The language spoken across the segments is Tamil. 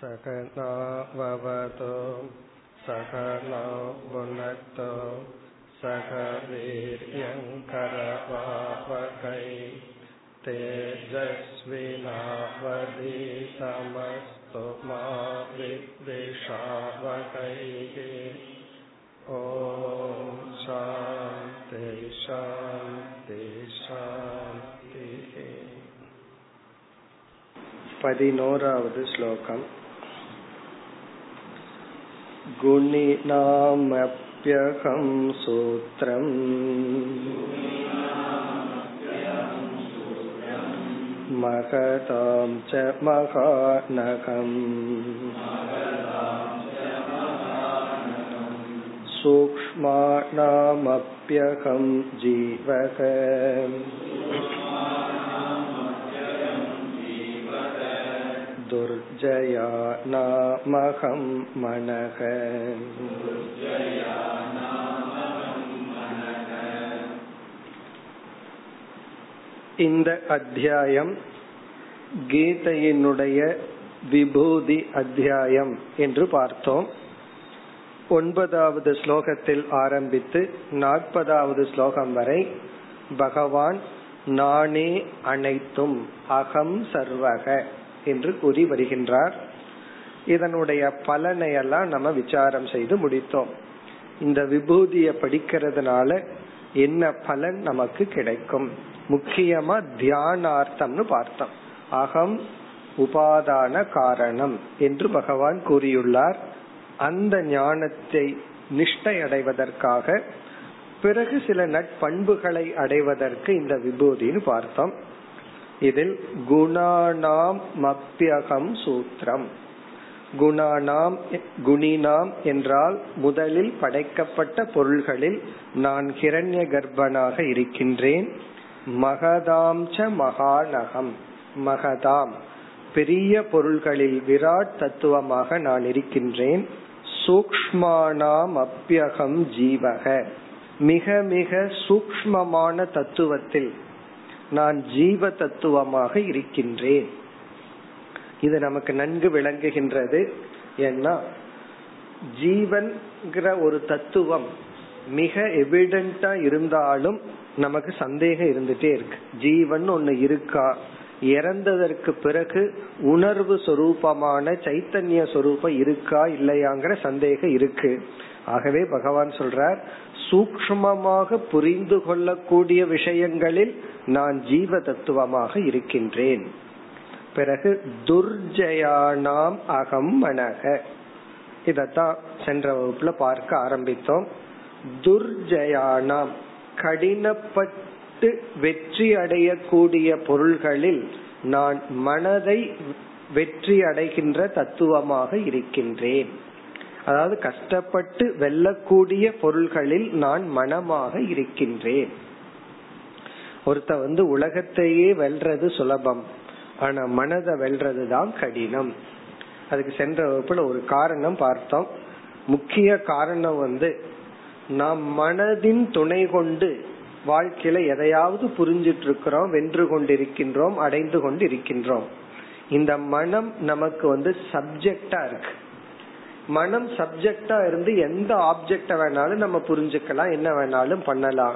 सकनाववतो सकनो भुनक्तो सह वीर्यङ्करवावकै तेजस्विनावधीतमस्तु मा विद्विषावकैः ॐ शान्ति शान्ति शान्तिः पदिनोरावद् श्लोकम् गुणिनामप्यहं सूत्रम् महतां च महानकम् सूक्ष्माणामप्यहं जीवः दुर्जया नामहं मनः இந்த அத்தியாயம் கீதையினுடைய விபூதி அத்தியாயம் என்று பார்த்தோம் ஒன்பதாவது ஸ்லோகத்தில் ஆரம்பித்து நாற்பதாவது ஸ்லோகம் வரை பகவான் நானே அனைத்தும் அகம் சர்வக என்று கூறி வருகின்றார். இதனுடைய பலனை எல்லாம் நம்ம விசாரம் செய்து முடித்தோம். இந்த விபூதியை படிக்கிறதுனால என்ன பலன் நமக்கு கிடைக்கும்? முக்கியமா தியானார்த்தம்னு பார்த்தோம். அகம் உபாதான காரணம் என்று பகவான் கூறியுள்ளார். அந்த ஞானத்தை நிஷ்டை அடைவதற்காக பிறகு சில நட்பண்புகளை அடைவதற்கு இந்த விபூதின்னு பார்த்தோம். இதில் குணானாம் மப்பியகம் சூத்திரம். குணானாம் குணினாம் என்றால் முதலில் படைக்கப்பட்ட பொருள்களில் நான் கிரண்ய கர்ப்பனாக இருக்கின்றேன். மகதாம்ச மகாநகம் மகதாம். பெரிய பொருள்களில் விராட் தத்துவமாக நான் இருக்கின்றேன். சூக்மானாம் அப்பியகம் ஜீவக. மிக மிக சூக்மமான தத்துவத்தில் நான் ஜீவ தத்துவமாக இருக்கின்றேன். இது நமக்கு நன்கு விளங்குகின்றது. ஏன்னா ஜீவன்கிற ஒரு தத்துவம் மிக எவிடென்டா இருந்தாலும் நமக்கு சந்தேகம் இருந்துட்டே இருக்கு. ஜீவன் ஒண்ணு இருக்கா? இறந்ததற்கு பிறகு உணர்வு சொரூபமான சைத்தன்ய சொரூபம் இருக்கா? இல்லையாங்கிற சந்தேகம் இருக்கு. ஆகவே பகவான் சொல்றார் சூக்மமாக புரிந்து கொள்ளக்கூடிய விஷயங்களில் நான் ஜீவ தத்துவமாக இருக்கின்றேன். பிறகு துர்ஜயானாம் அகம் மனக. இதத்தான் சென்ற வகுப்புல பார்க்க ஆரம்பித்தோம். துர்ஜயானாம் கடினப்பட்டு வெற்றி அடையக்கூடிய பொருள்களில் நான் மனதை வெற்றி அடைகின்ற தத்துவமாக இருக்கின்றேன். அதாவது கஷ்டப்பட்டு வெல்லக்கூடிய பொருள்களில் நான் மனமாக இருக்கின்றேன். ஒருத்த வந்து உலகத்தையே வெல்றது சுலபம். ஆனா மனதை வெல்றது தான் கடினம். அதுக்கு சென்ற வகுப்புல ஒரு காரணம் பார்த்தோம். முக்கிய காரணம் வந்து நாம் மனதின் துணை கொண்டு வாழ்க்கையில எதையாவது புரிஞ்சிட்டு இருக்கிறோம் வென்று கொண்டிருக்கின்றோம் அடைந்து கொண்டு இருக்கின்றோம் இந்த மனம் நமக்கு வந்து சப்ஜெக்டா இருக்கு. மனம் சப்ஜெக்டா இருந்து எந்த ஆப்ஜெக்ட வேணாலும் நம்ம புரிஞ்சுக்கலாம் என்ன வேணாலும் பண்ணலாம்.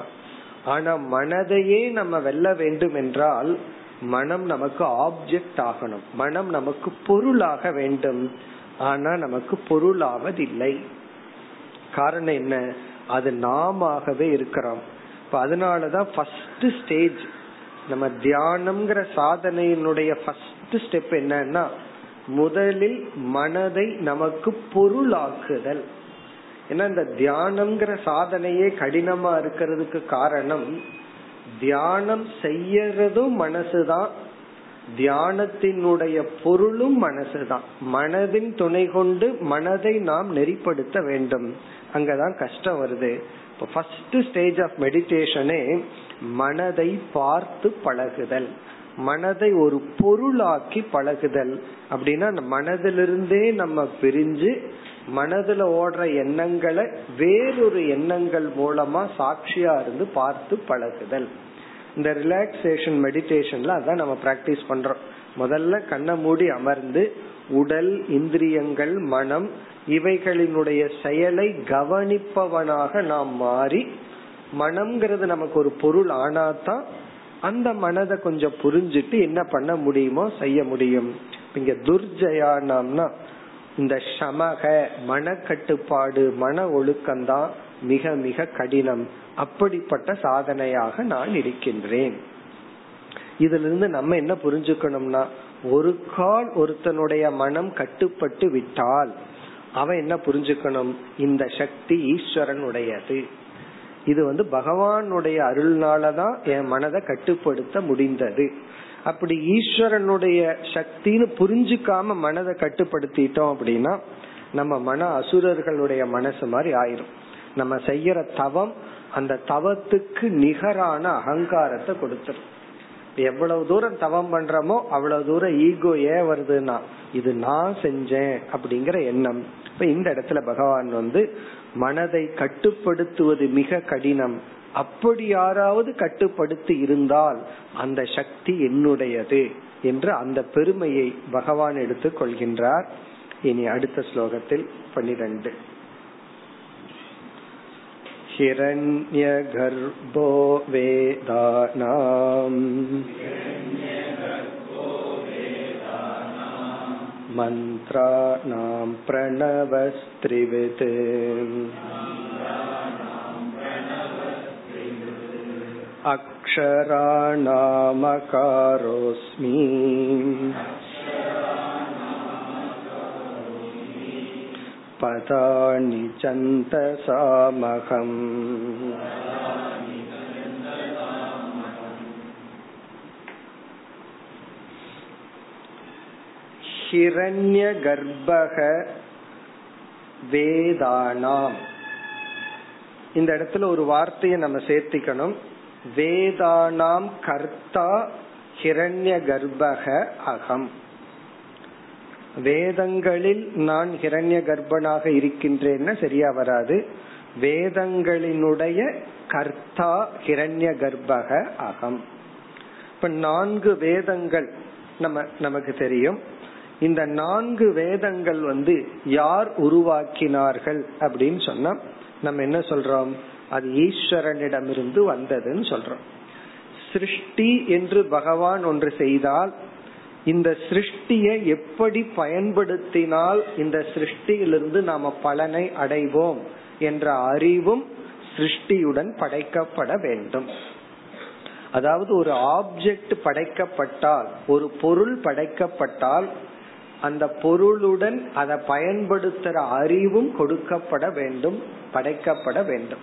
ஆனா மனதையே நம்ம வெல்ல வேண்டும் என்றால் மனம் நமக்கு ஆப்ஜெக்ட் ஆகணும். மனம் நமக்கு பொருளாக வேண்டும். ஆனா நமக்கு பொருளாவதில்லை. காரணம் என்ன? அது நாமவே இருக்கிறோம். இப்ப அதனாலதான் ஃபர்ஸ்ட் ஸ்டேஜ் நம்ம தியானம்ங்கிற சாதனையினுடைய ஃபர்ஸ்ட் ஸ்டெப் என்னன்னா முதலில் மனதை நமக்கு பொருளாக்குதல். ஏன்னா இந்த தியானம்ங்கிற சாதனையே கடினமா இருக்கிறதுக்கு காரணம் தியானம் செய்யறதும் மனசுதான் தியானத்தினுடைய பொருளும் மனசுதான். மனதின் துணை கொண்டு மனதை நாம் நெறிப்படுத்த வேண்டும். அங்கதான் கஷ்டம் வருது. இப்போ ஃபர்ஸ்ட் ஸ்டேஜ் ஆஃப் மெடிடேஷனே மனதை பார்த்து பழகுதல். மனதை ஒரு பொருளாக்கி பழகுதல். அப்படின்னா மனதிலிருந்தே நம்ம பிரிஞ்சு மனதுல ஓடுற எண்ணங்களை வேறொரு எண்ணங்கள் மூலமா சாட்சியா இருந்து பார்த்து பழகுதல். இந்த ரிலாக்ஸேஷன் மெடிடேஷன்ல அதான் நம்ம பிராக்டிஸ் பண்றோம். முதல்ல கண்ணை மூடி அமர்ந்து உடல் இந்திரியங்கள் மனம் இவைகளினுடைய செயலை கவனிப்பவனாக நாம் மாறி மனம்ங்கிறது நமக்கு ஒரு பொருள் ஆனாதான் அந்த மனதை கொஞ்சம் புரிஞ்சிட்டு என்ன பண்ண முடியுமோ செய்ய முடியும். இங்க துர்ஜயானம்னா இந்த சமக மனக்கட்டுப்பாடு மன ஒழுக்கம்தான் மிக மிக கடினம். அப்படிப்பட்ட சாதனையாக நான் இருக்கின்றேன். இதுல இருந்து நம்ம என்ன புரிஞ்சுக்கணும்னா ஒரு கால் ஒருத்தனுடைய மனம் கட்டுப்பட்டு விட்டால் அவன் என்ன புரிஞ்சுக்கணும்? இந்த சக்தி ஈஸ்வரனுடையது. இது வந்து பகவானுடைய அருள்னாலதான் என் மனதை கட்டுப்படுத்த முடிந்தது. அப்படி ஈஸ்வரனுடைய சக்தின்னு புரிஞ்சுக்காம மனதை கட்டுப்படுத்திட்டோம் அப்படின்னா நம்ம மன அசுரர்களுடைய மனசு மாதிரி ஆயிரும். நம்ம செய்யற தவம் அந்த தவத்துக்கு நிகரான அகங்காரத்தை கொடுத்துரும். எவ்வளவு தூரம் தவம் பண்றோமோ அவ்வளவு தூரம் ஈகோ ஏன் வருதுன்னா இது நான் செஞ்சேன் அப்படிங்கிற எண்ணம். இப்ப இந்த இடத்துல பகவான் வந்து மனதை கட்டுப்படுத்துவது மிக கடினம் அப்படி யாராவது கட்டுப்படுத்தி இருந்தால் அந்த சக்தி என்னுடையது என்று அந்த பெருமையை பகவான் எடுத்துக் கொள்கின்றார் இனி அடுத்த ஸ்லோகத்தில் பன்னிரண்டு हिरण्यगर्भो वेदानाम् मन्त्राणां प्रणवस्त्रिवित् अक्षराणामकारोऽस्मि पदानि चन्तसामहम् ஹிரண்ய கர்ப்பக வேதானாம். இந்த இடத்துல ஒரு வார்த்தையை நம்ம சேர்த்திக்கணும். வேதானாம் கர்த்தா ஹிரண்ய கர்ப்பக அகம். வேதங்களில் நான் ஹிரண்ய கர்ப்பனாக இருக்கின்றேன்னா சரியா வராது. வேதங்களினுடைய கர்த்தா ஹிரண்ய கர்ப்பக அகம். இப்ப நான்கு வேதங்கள் நம்ம நமக்கு தெரியும். இந்த நான்கு வேதங்கள் வந்து யார் உருவாக்கினார்கள் அப்படின்னு சொன்னா நம்ம என்ன சொல்றோம்? அது ஈஸ்வரனிடமிருந்து வந்ததுன்னு சொல்றோம். சிருஷ்டி என்று பகவான் ஒன்று செய்தால் இந்த சிருஷ்டியை எப்படி பயன்படுத்தினால் இந்த சிருஷ்டியிலிருந்து நாம பலனை அடைவோம் என்ற அறிவும் சிருஷ்டியுடன் படைக்கப்பட வேண்டும். அதாவது ஒரு ஆப்ஜெக்ட் படைக்கப்பட்டால் ஒரு பொருள் படைக்கப்பட்டால் அந்த பொருளுடன் அதை பயன்படுத்துற அறிவும் கொடுக்கப்பட வேண்டும் படைக்கப்பட வேண்டும்.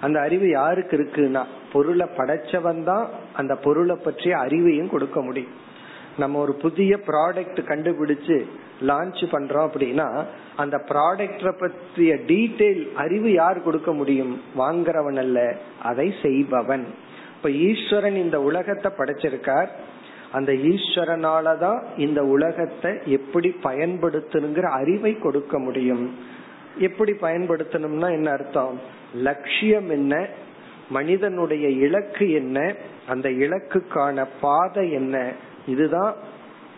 அந்த அறிவு யாருக்கு இருக்குன்னா பொருளை படைச்சவன் தான் அந்த பொருளை பற்றிய அறிவையும் கொடுக்க முடியும். நம்ம ஒரு புதிய ப்ராடக்ட் கண்டுபிடிச்சு லான்ச் பண்றோம் அப்படின்னா அந்த ப்ராடக்ட பற்றிய டீட்டெயில் அறிவு யார் கொடுக்க முடியும்? வாங்குறவன் அல்ல அதை செய்பவன். இப்ப ஈஸ்வரன் இந்த உலகத்தை படைச்சிருக்கார். அந்த ஈஸ்வரனாலதான் இந்த உலகத்தை எப்படி பயன்படுத்தணுங்கிற அறிவை கொடுக்க முடியும். எப்படி பயன்படுத்தணும்னா என்ன அர்த்தம்? லட்சியம் என்ன? மனிதனுடைய இலக்கு என்ன? அந்த இலக்குக்கான பாதை என்ன? இதுதான்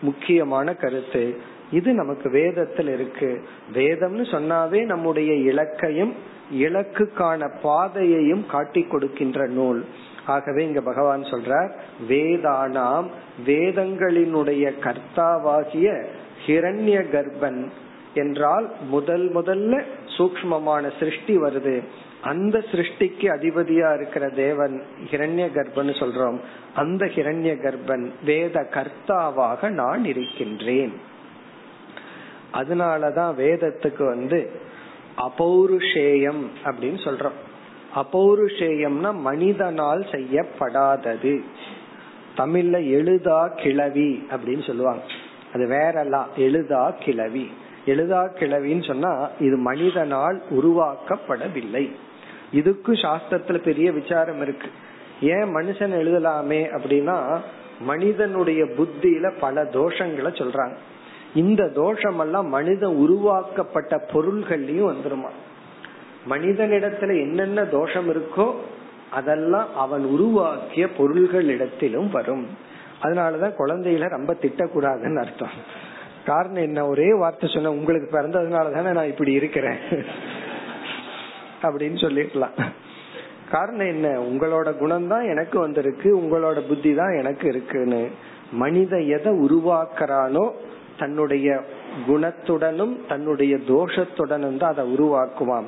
முக்கியமான கருத்து. இது நமக்கு வேதத்தில் இருக்கு. வேதம்னு சொன்னாவே நம்முடைய இலக்கையும் இலக்குக்கான பாதையையும் காட்டி கொடுக்கின்ற நூல். ஆகவே இங்க பகவான் சொல்றார் வேதானாம் வேதங்களினுடைய கர்த்தாவாகிய ஹிரண்ய கர்ப்பன் என்றால் முதல் முதல்ல சூக்மமான சிருஷ்டி வருது. அந்த சிருஷ்டிக்கு அதிபதியா இருக்கிற தேவன் ஹிரண்ய கர்ப்பன் சொல்றோம். அந்த ஹிரண்ய கர்ப்பன் வேத கர்த்தாவாக நான் இருக்கின்றேன். அதனாலதான் வேதத்துக்கு வந்து அபௌருஷேயம் அப்படின்னு சொல்றோம். அபௌருஷேயம்னா மனிதனால் செய்யப்படாதது. தமிழ்ல எழுதா கிளவி அப்படின்னு சொல்லுவாங்க. அது வேறலாம் எழுதா கிளவி எழுதா கிளவின்னு சொன்னா இது மனிதனால் உருவாக்கப்படவில்லை. இதுக்கு சாஸ்திரத்துல பெரிய விசாரம் இருக்கு. ஏன் மனுஷன் எழுதலாமே அப்படின்னா மனிதனுடைய புத்தியில பல தோஷங்களை சொல்றாங்க. இந்த தோஷம் எல்லாம் மனிதன் உருவாக்கப்பட்ட பொருள்கள்லயும் வந்துருமா? மனிதனிடத்துல என்னென்ன தோஷம் இருக்கோ அதெல்லாம் அவன் உருவாக்கிய பொருள்கள் இடத்திலும் வரும். அதனாலதான் குழந்தைகளை ரொம்ப திட்டக்கூடாதுன்னு அர்த்தம். காரணம் என்ன? ஒரே வார்த்தை சொன்ன உங்களுக்கு பிறந்ததுனால தானே நான் இப்படி இருக்கிறேன்? அப்படின்னு சொல்லிருக்கலாம். காரணம் என்ன? உங்களோட குணம் தான் எனக்கு வந்திருக்கு உங்களோட புத்தி தான் எனக்கு இருக்குன்னு. மனித எதை உருவாக்குறானோ தன்னுடைய குணத்துடனும் தன்னுடைய தோஷத்துடனும் தான் அதை உருவாக்குவான்.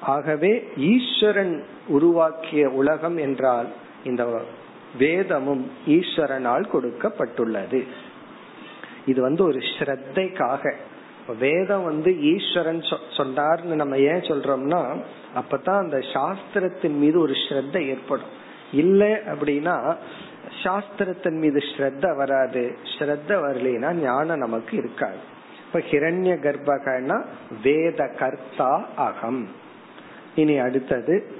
ஆகவே ஈஸ்வரன் உருவாக்கிய உலகம் என்றால் இந்த வேதமும் ஈஸ்வரனால் கொடுக்கப்பட்டுள்ளது. இது வந்து ஒரு ஸ்ரத்தைக்காக. வேதம் வந்து ஈஸ்வரன் சொன்னார்னு நம்ம ஏன் சொல்றோம்னா அப்பதான் அந்த சாஸ்திரத்தின் மீது ஒரு ஸ்ரத்த ஏற்படும். இல்ல அப்படின்னா சாஸ்திரத்தின் மீது ஸ்ரத்த வராது ஸ்ரத்த வரலைன்னா ஞானம் நமக்கு இருக்காது. இப்ப ஹிரண்ய கர்ப்பகனா வேத கர்த்தா அகம். இனி அடுத்தது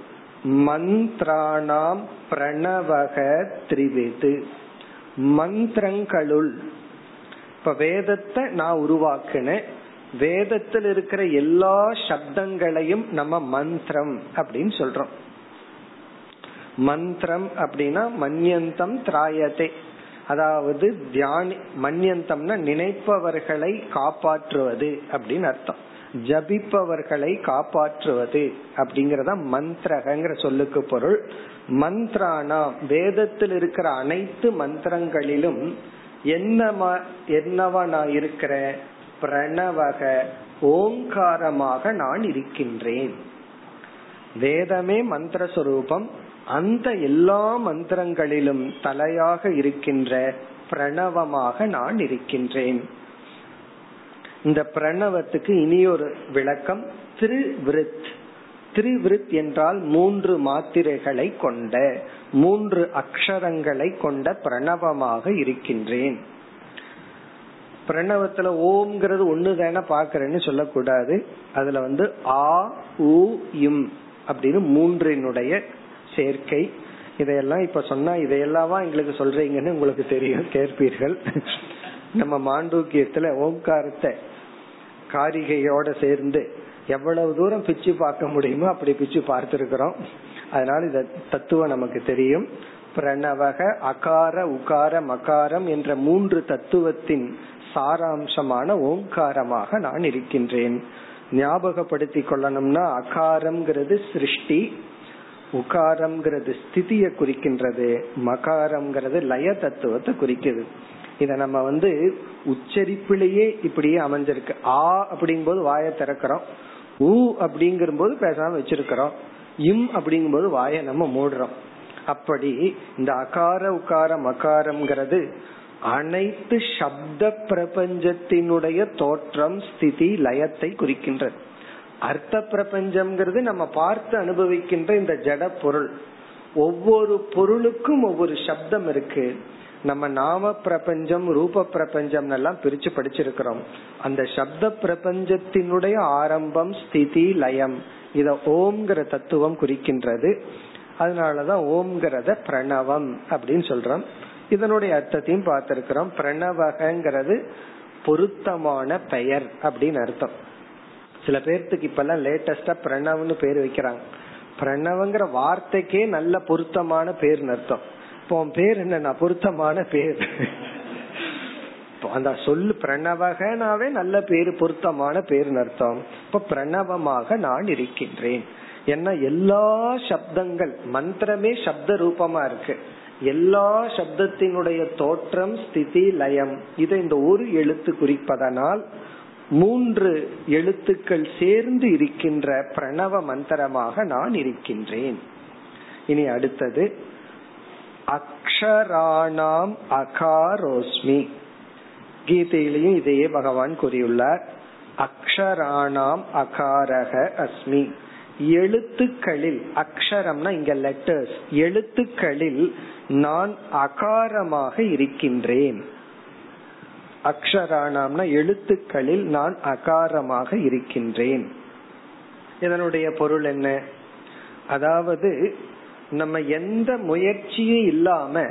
மந்திராணாம் பிரணவக திரிவேது. மந்திரங்களுள் இப்ப வேதத்தை நான் உருவாக்குனேன். வேதத்தில் இருக்கிற எல்லா சப்தங்களையும் நம்ம மந்திரம் அப்படின்னு சொல்றோம். மந்திரம் அப்படின்னா மன்யந்தம் திராயதே. அதாவது தியானி மன்யந்தம்னா நினைப்பவர்களை காப்பாற்றுவது அப்படின்னு அர்த்தம். ஜபிப்பவர்களை காப்பாற்றுவது அப்படிங்கறத மந்திரகங்கிற சொல்லுக்கு பொருள். மந்த்ரானா வேதத்தில் இருக்கிற அனைத்து மந்திரங்களிலும் என்னமா என்னவா நான் இருக்கிற? பிரணவக ஓங்காரமாக நான் இருக்கின்றேன். வேதமே மந்திர சுரூபம். அந்த எல்லா மந்திரங்களிலும் தலையாக இருக்கின்ற பிரணவமாக நான் இருக்கின்றேன். இந்த பிரணவத்துக்கு இனியொரு விளக்கம் திருவிருத். திருவிருத் என்றால் மூன்று மாத்திரைகளை கொண்ட மூன்று அக்ஷரங்களை கொண்ட பிரணவமாக இருக்கின்றேன். பிரணவத்துல ஓம்ங்கிறது ஒண்ணு தானே பாக்குறேன்னு சொல்லக்கூடாது. அதுல வந்து ஆ உ இம் அப்படின்னு மூன்றினுடைய சேர்க்கை. இதையெல்லாம் இப்ப சொன்னா இதையெல்லாம் எங்களுக்கு சொல்றீங்கன்னு உங்களுக்கு தெரியும். கேட்பீர்கள். நம்ம மாண்டூக்கியத்துல ஓங்காரத்தை காரிகையோட சேர்ந்து எவ்வளவு தூரம் பிச்சு பார்க்க முடியுமோ அப்படி பிச்சு பார்த்திருக்கிறோம். அதனால இந்த தத்துவம் நமக்கு தெரியும். பிரணவக அகார உகார மகாரம் என்ற மூன்று தத்துவத்தின் சாராம்சமான ஓங்காரமாக நான் இருக்கின்றேன். ஞாபகப்படுத்திக் கொள்ளணும்னா அகாரம்ங்கிறது சிருஷ்டி உகாரம்ங்கிறது ஸ்திதிய குறிக்கின்றது மகாரம்ங்கிறது லய தத்துவத்தை குறிக்குது. இத நம்ம வந்து உச்சரிப்பிலேயே இப்படியே அமைஞ்சிருக்கு. ஆ அப்படிங்கும்போது வாயை திறக்கிறோம். ஊ அப்படிங்கிற போது பேசாம வச்சிருக்கிறோம். இம் அப்படிங்கும் போது வாயை நம்ம மூடுறோம். அப்படி இந்த அகார உகார மகாரம்ங்கிறது அனைத்து சப்த பிரபஞ்சத்தினுடைய தோற்றம் ஸ்திதி லயத்தை குறிக்கின்றது. அர்த்த பிரபஞ்சம்ங்கிறது நம்ம பார்த்து அனுபவிக்கின்ற இந்த ஜட பொருள். ஒவ்வொரு பொருளுக்கும் ஒவ்வொரு சப்தம் இருக்கு. நம்ம நாம பிரபஞ்சம் ரூப பிரபஞ்சம் எல்லாம் பிரிச்சு படிச்சிருக்கிறோம். அந்த சப்த பிரபஞ்சத்தினுடைய ஆரம்பம் ஸ்திதி லயம். இத ஓம்ங்கிற தத்துவம் குறிக்கின்றது. அதனாலதான் ஓம்ங்கிறத பிரணவம் அப்படின்னு சொல்றோம். இதனுடைய அர்த்தத்தையும் பார்த்திருக்கிறோம். பிரணவகங்கிறது பொருத்தமான பெயர் அப்படின்னு அர்த்தம். சில பேர்த்துக்கு இப்ப எல்லாம் லேட்டஸ்டா பிரணவ்னு பேர் வைக்கிறாங்க. பிரணவங்கிற வார்த்தைக்கே நல்ல பொருத்தமான பேர்னு அர்த்தம். இப்போ பேர் என்னன்னா பொருத்தமான பேர். அந்த சொல்லு பிரணவகனாவே நல்ல பேரு பொருத்தமான பேர் அர்த்தம். இப்ப பிரணவமாக நான் இருக்கின்றேன். ஏன்னா எல்லா சப்தங்கள் மந்திரமே சப்த ரூபமா இருக்கு. எல்லா சப்தத்தினுடைய தோற்றம் ஸ்திதி லயம். இதை இந்த ஒரு எழுத்து குறிப்பதனால் மூன்று எழுத்துக்கள் சேர்ந்து இருக்கின்ற பிரணவ மந்திரமாக நான் இருக்கின்றேன். இனி அடுத்தது அக்ஷராணாம் அகாரோஸ்மி. கீதையிலையும் இதையே பகவான் கூறியுள்ளார். அக்ஷராணாம் அகாரக அஸ்மி. எழுத்துக்களில் அக்ஷரம்னா இங்க லெட்டர்ஸ் எழுத்துக்களில் நான் அகாரமாக இருக்கின்றேன். அக்ஷராணாம்னா எழுத்துக்களில் நான் அகாரமாக இருக்கின்றேன். இதனுடைய பொருள் என்ன? அதாவது நம்ம எந்த முயற்சியும் இல்லாம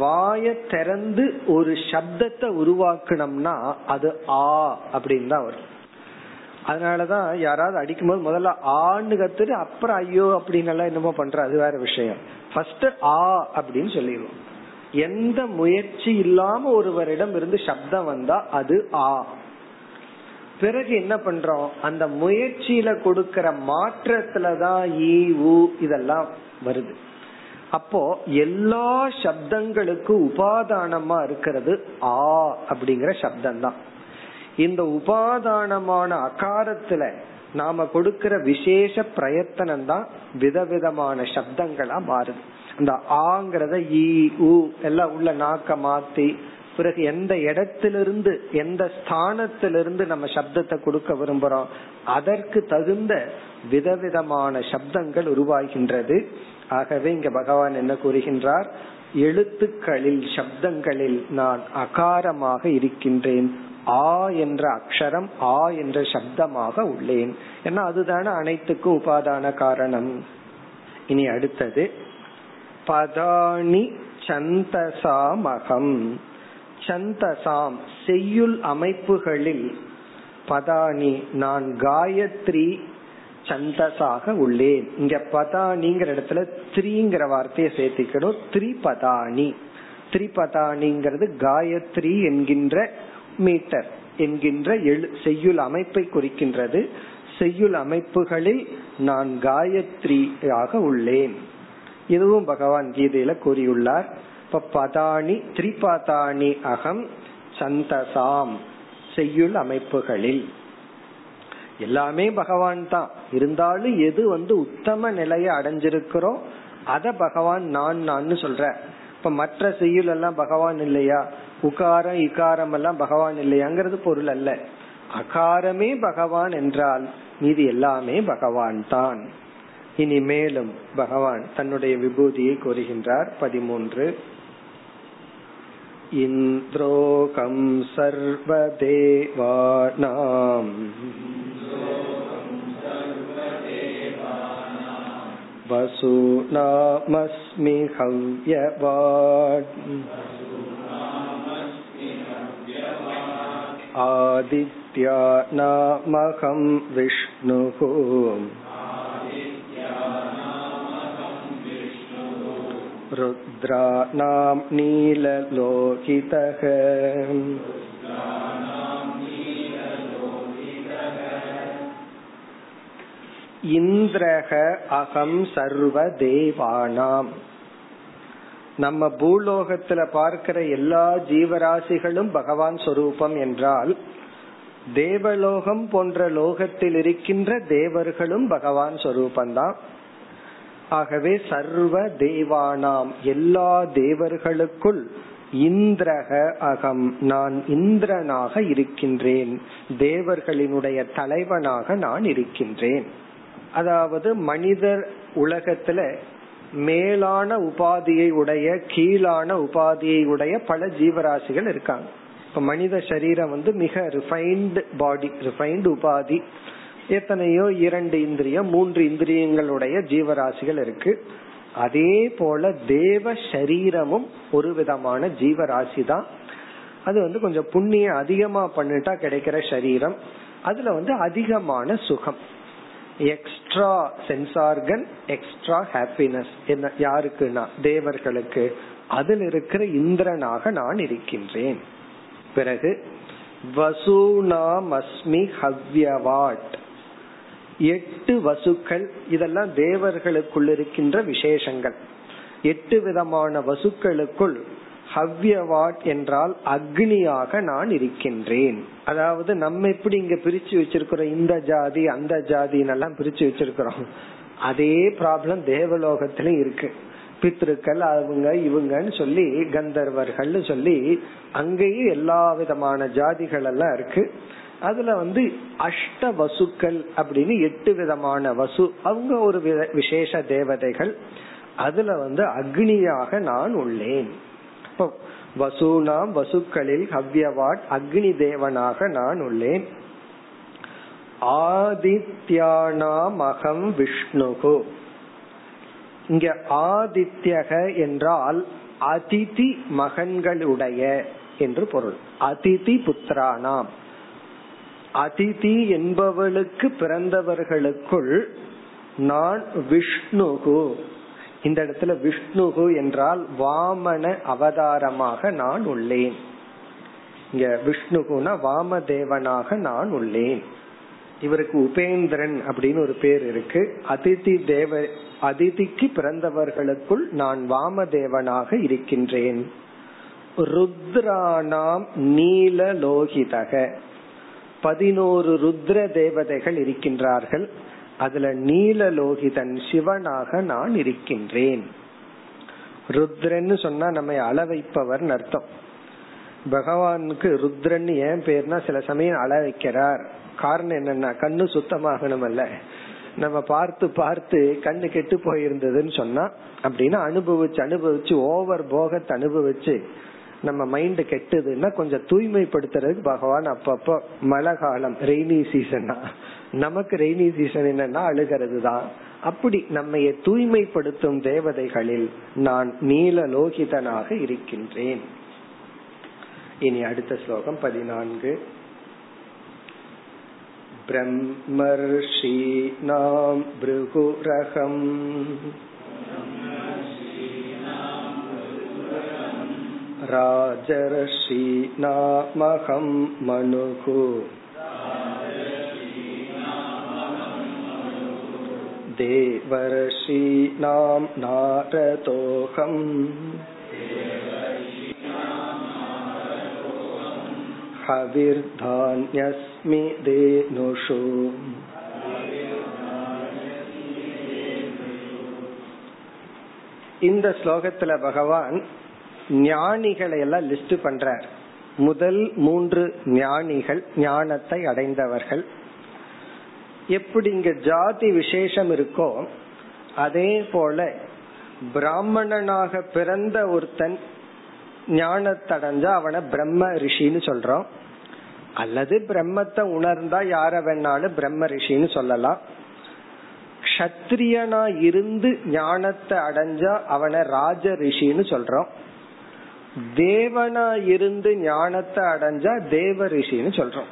வாய திறந்து ஒரு சப்தத்தை உருவாக்கணும்னா அது ஆ அப்படின்னு தான் வரும். அதனாலதான் யாராவது அடிக்கும்போது முதல்ல ஆன்னு கத்துட்டு அப்புறம் ஐயோ அப்படின்னு எல்லாம் என்னமோ பண்ற அது வேற விஷயம். ஃபர்ஸ்ட் ஆ அப்படின்னு சொல்லிடுவோம். எந்த முயற்சி இல்லாம ஒருவரிடம் இருந்து சப்தம் வந்தா அது ஆ. பிறகு என்ன பண்றோம்? அந்த முயற்சியில கொடுக்கற மாற்றத்துலதான் ஈ உ இதெல்லாம் வருது. அப்போ எல்லா சப்தங்களுக்கும் உபாதானமா இருக்கிறது ஆ அப்படிங்கிற சப்தம் தான் இந்த உபாதானமான அகாரத்துல நாம கொடுக்கிற விசேஷ பிரயத்தனம் தான் விதவிதமான சப்தங்களா மாறுது. இந்த ஆங்கிறத ஈ உ எல்லாம் உள்ள நாக்க மாத்தி பிறகு எந்த இடத்திலிருந்து எந்த ஸ்தானத்திலிருந்து நம்ம சப்தத்தை கொடுக்க விரும்புறோம் அதற்கு தகுந்த விதவிதமான சப்தங்கள் உருவாகின்றது. ஆகவே இங்க பகவான் என்ன கூறுகின்றார்? எழுத்துக்களில் சப்தங்களில் நான் அகாரமாக இருக்கின்றேன். ஆ என்ற அக்ஷரம் ஆ என்ற சப்தமாக உள்ளேன். ஏன்னா அதுதானே அனைத்துக்கும் உபாதான காரணம். இனி அடுத்தது பதானி சந்தசாமகம். சந்தசாம் செய்யுள் அமைப்புகளில் பதானி நான் காயத்ரி சந்தசாக உள்ளேன். இங்க பதானிங்கிற இடத்துல த்ரீங்கிற வார்த்தையை சேர்த்திக்கணும். த்ரிபதானி த்ரிபதானிங்கிறது காயத்ரி என்கின்ற மீட்டர் என்கின்ற எழு செய்யுள் அமைப்பை குறிக்கின்றது. செய்யுள் அமைப்புகளில் நான் காயத்ரியாக உள்ளேன். இதுவும் பகவான் கீதையில கூறியுள்ளார். இப்ப பதானி திரிபதானி அகம் சந்தசாம் செய்யுள் அமைப்புகளில். எல்லாமே பகவான் தான். இருந்தாலும் எது வந்து உத்தம நிலையை அடைஞ்சிருக்கிறோம் அத பகவான் நான் நான் சொல்ற. இப்ப மற்ற செய்யுள் எல்லாம் பகவான் இல்லையா? உகாரம் இகாரம் எல்லாம் பகவான் இல்லையாங்கிறது பொருள் அல்ல. அகாரமே பகவான் என்றால் மீது எல்லாமே பகவான் தான். இனி மேலும் பகவான் தன்னுடைய விபூதியை கூறுகின்றார் பதிமூன்று இந்திரோகம் சர்வதேவானாம் वसूनामस्मि हव्यवान् आदित्या नामहं विष्णुः रुद्राणां नीललोहितः இந்திரக அகம் சர்வ தேவானாம் நம்ம பூலோகத்துல பார்க்கிற எல்லா ஜீவராசிகளும் பகவான் சொரூபம் என்றால் தேவலோகம் போன்ற லோகத்தில் இருக்கின்ற தேவர்களும் பகவான் சொரூபந்தான் ஆகவே சர்வ தேவானாம். எல்லா தேவர்களுக்குள் இந்திரக அகம். நான் இந்திரனாக இருக்கின்றேன். தேவர்களினுடைய தலைவனாக நான் இருக்கின்றேன். அதாவது மனிதர் உலகத்துல மேலான உபாதியை உடைய கீழான உபாதியை உடைய பல ஜீவராசிகள் இருக்காங்க. இப்ப மனித சரீரம் வந்து மிக ரிஃபைன்டு பாடி ரிஃபைன்டு உபாதி. எத்தனையோ இரண்டு இந்திரியம் மூன்று இந்திரியங்களுடைய ஜீவராசிகள் இருக்கு. அதே போல தேவ சரீரமும் ஒரு விதமான ஜீவராசி தான் அது வந்து கொஞ்சம் புண்ணியம் அதிகமா பண்ணிட்டா கிடைக்கிற சரீரம். அதுல வந்து அதிகமான சுகம். Extra sense organ extra happiness என்ன யாருக்குன்னா தேவர்களுக்கு. அதில் இருக்கிற இந்திரனாக நான் இருக்கின்றேன். பிறகு வசூனாமஸ்மி ஹவ்யவாட். எட்டு வசுக்கள் இதெல்லாம் தேவர்களுக்குள் இருக்கின்ற விசேஷங்கள். எட்டு விதமான வசுக்களுக்குள் ஹவ்யவாட் என்றால் அக்னியாக நான் இருக்கின்றேன். அதாவது நம்ம எப்படி இங்க பிரிச்சு வச்சிருக்கிறோம்? இந்த ஜாதி அந்த ஜாதின்னு எல்லாம் பிரிச்சு வச்சிருக்கிறோம். அதே ப்ராப்ளம் தேவலோகத்திலும் இருக்கு. பித்ருக்கள் அவங்க இவங்கன்னு சொல்லி கந்தர்வர்கள் சொல்லி அங்கேயும் எல்லா விதமான ஜாதிகள் எல்லாம் இருக்கு. அதுல வந்து அஷ்ட வசுக்கள் அப்படின்னு எட்டு விதமான வசு. அவங்க ஒரு விசேஷ தேவதைகள். அதுல வந்து அக்னியாக நான் உள்ளேன். வசூனாம் வசுக்களில் ஹவ்யவாட் அக்னி தேவனாக நான் உள்ளேன். ஆதித்யானாம் அகம் விஷ்ணுகு. இங்க ஆதித்யக என்றால் அதிதி மகன்களுடைய என்று பொருள். அதிதி புத்திரானாம். அதிதி என்பவளுக்கு பிறந்தவர்களுக்குள் நான் விஷ்ணுகு. இந்த இடத்துல விஷ்ணுகு என்றால் வாமன அவதாரமாக நான் உள்ளேன். இங்க விஷ்ணுகுனா வாமதேவனாக நான் உள்ளேன். இவருக்கு உபேந்திரன் அப்படின்னு ஒரு பேர் இருக்கு. அதிதி தேவ அதிதிக்கு பிறந்தவர்களுக்குள் நான் வாமதேவனாக இருக்கின்றேன். ருத்ரானாம் நீலலோகிதக. பதினோரு ருத்ர தேவதைகள் இருக்கின்றார்கள். அதுல நீலலோகிதன் சிவனாக நான் இருக்கின்றேன். ருத்ரன்னு சொன்னா நம்ம அள வைப்பவர் அர்த்தம். பகவானுக்கு ருத்ரன் ஏன் பேர்னா சில சமயம் அள வைக்கிறார். காரணம் என்னன்னா கண்ணு சுத்தமாகணும் அல்ல நம்ம பார்த்து பார்த்து கண்ணு கெட்டு போயிருந்ததுன்னு சொன்னா அப்படின்னா அனுபவிச்சு அனுபவிச்சு ஓவர் போகத்தை அனுபவிச்சு நம்ம மைண்ட் கெட்டுதுன்னா கொஞ்சம் தூய்மைப்படுத்துறதுக்கு பகவான் அப்பப்போ மழை காலம் ரெய்னி சீசனா நமக்கு ரெய்னி சீசன் என்னன்னா அழுகிறது தான் அப்படி நம்ம தூய்மைப்படுத்தும் தேவதைகளில் நான் நீல லோகிதனாக இருக்கின்றேன் இனி அடுத்த ஸ்லோகம் பதினான்கு ब्रह्मर्षीणां भृगुरहम् राजर्षीणामहं मनुः देवर्षीणां नारदोऽहम् हविर्धान्यस्मि धेनुषु இந்த ஸ்லோகத்துல பகவான் ஞானிகளை எல்லாம் லிஸ்ட் பண்றார். முதல் மூன்று ஞானிகள் ஞானத்தை அடைந்தவர்கள். எப்படி இங்க ஜாதி விசேஷம் இருக்கோ அதே போல பிராமணனாக பிறந்த ஒருத்தன் ஞானத்தடைஞ்சா அவனை பிரம்ம ரிஷின்னு சொல்றோம். அல்லது பிரம்மத்தை உணர்ந்தா யார வேணாலும் பிரம்ம ரிஷின்னு சொல்லலாம். கஷத்திரியனா இருந்து ஞானத்தை அடைஞ்சா அவனை ராஜ ரிஷின்னு சொல்றோம். தேவனா இருந்து ஞானத்தை அடைஞ்சா தேவ ரிஷின்னு சொல்றோம்.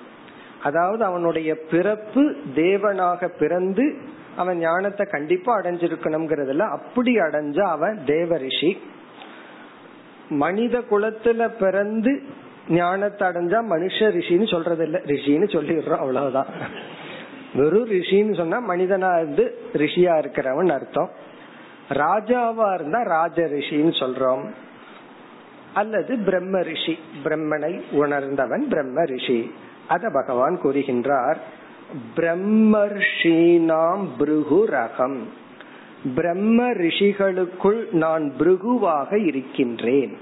அதாவது அவனுடைய பிறப்பு தேவனாக பிறந்து அவன் ஞானத்தை கண்டிப்பா அடைஞ்சிருக்கணுங்கிறதுல அப்படி அடைஞ்சா அவன் தேவ ரிஷி மனித குலத்துல பிறந்து ஞானத்தை அடைஞ்சா மனுஷ ரிஷின்னு சொல்றது இல்ல ரிஷின்னு சொல்லிடுறோம் அவ்வளவுதான். வெறும் ரிஷின்னு சொன்னா மனிதனா இருந்து ரிஷியா இருக்கிறவன் அர்த்தம். ராஜாவா இருந்தா ராஜ ரிஷின்னு சொல்றோம். அல்லது பிரம்ம ரிஷி. பிரம்மனை உணர்ந்தவன் பிரம்ம ரிஷி. அத பகவான் கூறுகின்றார் பிரம்மர்ஷீனாம் பிருகு ரகம். பிரம்ம ரிஷிகளுக்குள் நான் பிருகுவாக இருக்கின்றேன்.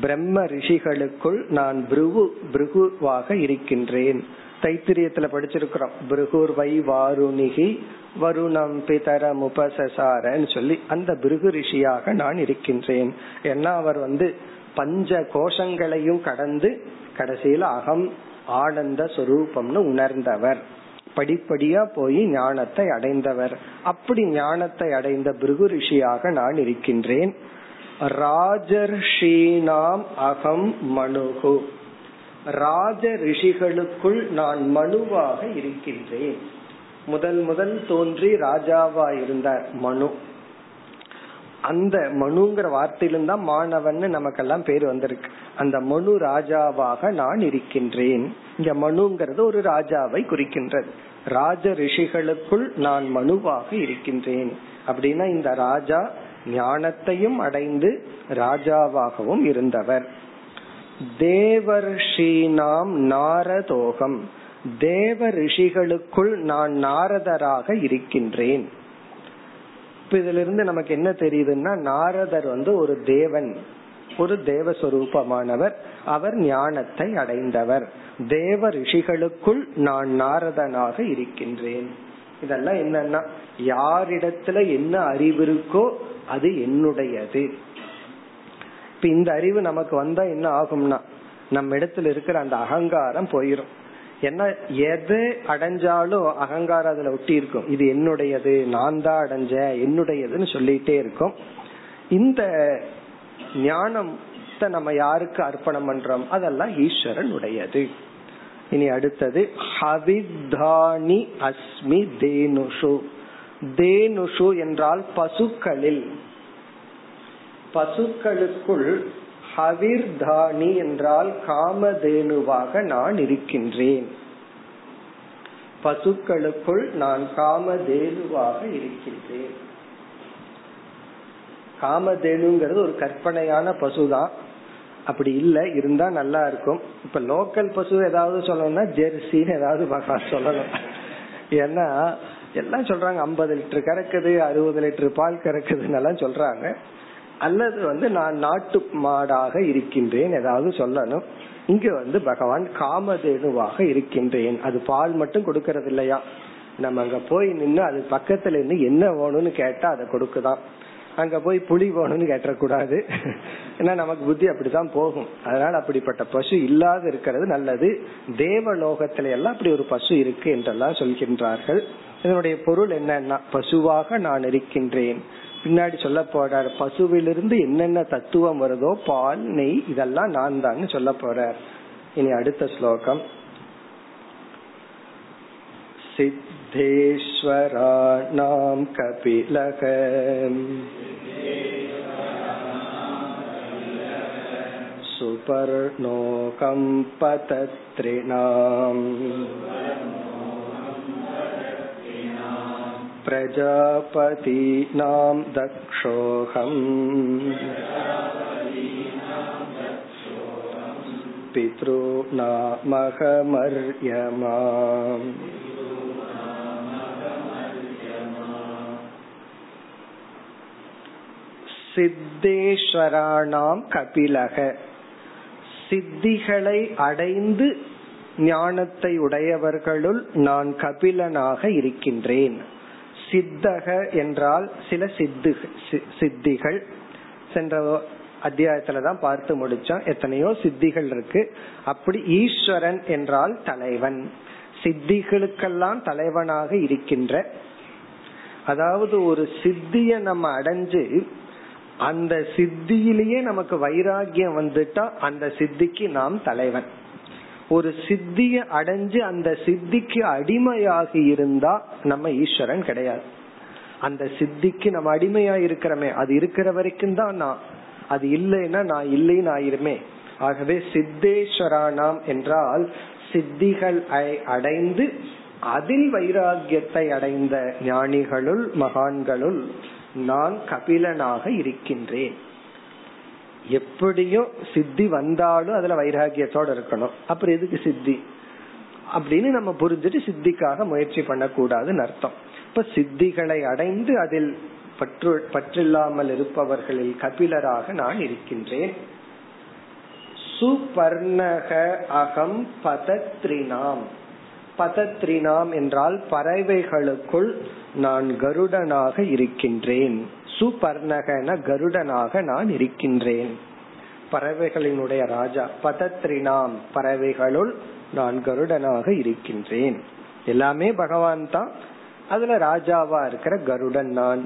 பிரம்ம ரிஷிகளுக்குள் நான் பிருகு பிருகுவாக இருக்கின்றேன். தைத்திரியத்துல படிச்சிருக்கிறோம். பிருகுர் வை வாருணிகி வருணம் பிதரம் உபசசாரன்னு சொல்லி அந்த பிருகு ரிஷியாக நான் இருக்கின்றேன். ஏன்னா அவர் வந்து பஞ்ச கோஷங்களையும் கடந்து கடைசியில் அகம் ஆனந்த சொரூபம்னு உணர்ந்தவர். படிப்படியா போய் ஞானத்தை அடைந்தவர். அப்படி ஞானத்தை அடைந்த பிருகு ரிஷியாக நான் இருக்கின்றேன். ராஜர்ஷீனாம் அகம் மனுகு. ராஜ ரிஷிகளுக்குள் நான் மனுவாக இருக்கின்றேன். முதல் முதல் தோன்றி ராஜாவா இருந்தார் மனு. அந்த மனுங்கிற வார்த்தையிலும் தான் மாணவன் நமக்கெல்லாம் பேர் வந்திருக்கு. அந்த மனு ராஜாவாக நான் இருக்கின்றேன். இங்க மனுங்கிறது ஒரு ராஜாவை குறிக்கின்றது. ராஜ ரிஷிகளுக்குள் நான் மனுவாக இருக்கின்றேன். அப்படின்னா இந்த ராஜா ஞானத்தையும் அடைந்து ராஜாவாகவும் இருந்தவர். தேவர்ஷீனாம் நாரதோகம். தேவ ரிஷிகளுக்குள் நான் நாரதராக இருக்கின்றேன். இதுல இருந்து நமக்கு என்ன தெரியுதுன்னா நாரதர் வந்து ஒரு தேவன் ஒரு தேவஸ்வரூபமானவர் அவர் ஞானத்தை அடைந்தவர். தேவ ரிஷிகளுக்குள் நான் நாரதனாக இருக்கின்றேன். இதெல்லாம் என்னன்னா யாரிடத்துல என்ன அறிவு இருக்கோ அது என்னுடையது. இப்ப இந்த அறிவு நமக்கு வந்தா என்ன ஆகும்னா நம்ம இடத்துல இருக்கிற அந்த அகங்காரம் போயிரும். ஏன்னா எது அடைஞ்சாலும் அகங்காரம் அதுல ஒட்டி இருக்கும். இது என்னுடையது நான் தான் அடைஞ்ச என்னுடையதுன்னு சொல்லிட்டே இருக்கும். இந்த ஞானத்தை நம்ம யாருக்கு அர்ப்பணம் பண்றோம்? அதெல்லாம் ஈஸ்வரன் உடையது இனி அடுத்தது ஹவிதானி அஸ்மி தேனுஷு. தேனுஷு என்றால் பசுக்களில். பசுக்களுக்குள் ஹவிர்தானி என்றால் காமதேனுவாக நான் இருக்கின்றேன். பசுக்களுக்குள் நான் காமதேனுவாக இருக்கின்றேன். காமதேனுங்கிறது ஒரு கற்பனையான பசுதான். அப்படி இல்ல இருந்தா நல்லா இருக்கும். இப்ப லோக்கல் பசு ஏதாவது சொல்லணும்னா ஜெர்சின்னு ஏதாவது சொல்லணும். ஏன்னா எல்லாம் சொல்றாங்க ஐம்பது லிட்டர் கறக்குது அறுபது லிட்டர் பால் கறக்குதுன்னு எல்லாம் சொல்றாங்க. அல்லது வந்து நான் நாட்டு மாடாக இருக்கின்றேன் ஏதாவது சொல்லணும். இங்க வந்து பகவான் காமதேனுவாக இருக்கின்றேன். அது பால் மட்டும் கொடுக்கறது இல்லையா நம்ம அங்க போய் நின்று அது பக்கத்துல இருந்து என்ன வேணும்னு கேட்டா அதை கொடுக்குதான். அங்க போய் புலி வேணும்னு கேட்டக்கூடாது. ஏன்னா நமக்கு புத்தி அப்படித்தான் போகும். அதனால அப்படிப்பட்ட பசு இல்லாத இருக்கிறது நல்லது. தேவலோகத்துல எல்லாம் அப்படி ஒரு பசு இருக்கு என்றெல்லாம் சொல்கின்றார்கள். இதனுடைய பொருள் என்னன்னா பசுவாக நான் இருக்கின்றேன். பின்னாடி சொல்ல போறார் பசுவிலிருந்து என்னென்ன தத்துவம் வருதோ பால் நெய் இதெல்லாம் நான் தான் சொல்ல போறார் இனி அடுத்த ஸ்லோகம் सिद्धेश्वराणां कपिलक सुपर्णोकं पतत्रिणाम् प्रजापतीनां दक्षोऽहम् पितॄणामहमर्यमा சித்தேஸ்வராணாம் கபிலக சித்திகளை அடைந்து ஞானத்தை உடையவர்களுள் நான் கபிலனாக இருக்கின்றேன் சித்தக என்றால் சில சித்து சித்திகள். சென்ற அத்தியாயத்துல தான் பார்த்து முடிச்சோம். எத்தனையோ சித்திகள் இருக்கு. அப்படி ஈஸ்வரன் என்றால் தலைவன். சித்திகளுக்கெல்லாம் தலைவனாக இருக்கின்ற அதாவது ஒரு சித்திய நம்ம அடைஞ்சு அந்த சித்தியிலேயே நமக்கு வைராகியம் வந்துட்டா அந்த சித்திக்கு நாம் தலைவன். ஒரு சித்திய அடைஞ்சு அந்த சித்திக்கு அடிமையாகி இருந்தா நம்ம ஈஸ்வரன் கிடையாது. அந்த சித்திக்கு நம்ம அடிமையா இருக்கிறோமே அது இருக்கிற வரைக்கும் தான் நான். அது இல்லைன்னா நான் இல்லைன்னு ஆயிருமே. ஆகவே சித்தேஸ்வரானாம் என்றால் சித்திகள் அடைந்து அதில் வைராகியத்தை அடைந்த ஞானிகளுள் மகான்களுள் நான் கபிலனாக இருக்கின்றேன். எப்படியோ சித்தி வந்தாலும் அதுல வைராகியத்தோட இருக்கணும். அப்புறம் எதுக்கு சித்தி? அப்படின்னு நம்ம புரிஞ்சுட்டு சித்திக்காக முயற்சி பண்ணக்கூடாதுன்னு அர்த்தம். இப்ப சித்திகளை அடைந்து அதில் பற்று பற்றில்லாமல் இருப்பவர்களில் கபிலராக நான் இருக்கின்றேன். சுபர்ணக அகம் பதத்ரினாம் பதத்ரினாம் என்றால் பறவைகளுக்குள் நான் கருடனாக இருக்கின்றேன். சுபர்ணகன கருடனாக நான் இருக்கின்றேன். பறவைகளினுடைய ராஜா பதத்ரினாம் பறவைகளுள் நான் கருடனாக இருக்கின்றேன். எல்லாமே பகவான் தான். அதுல ராஜாவா இருக்கிற கருடன் நான்.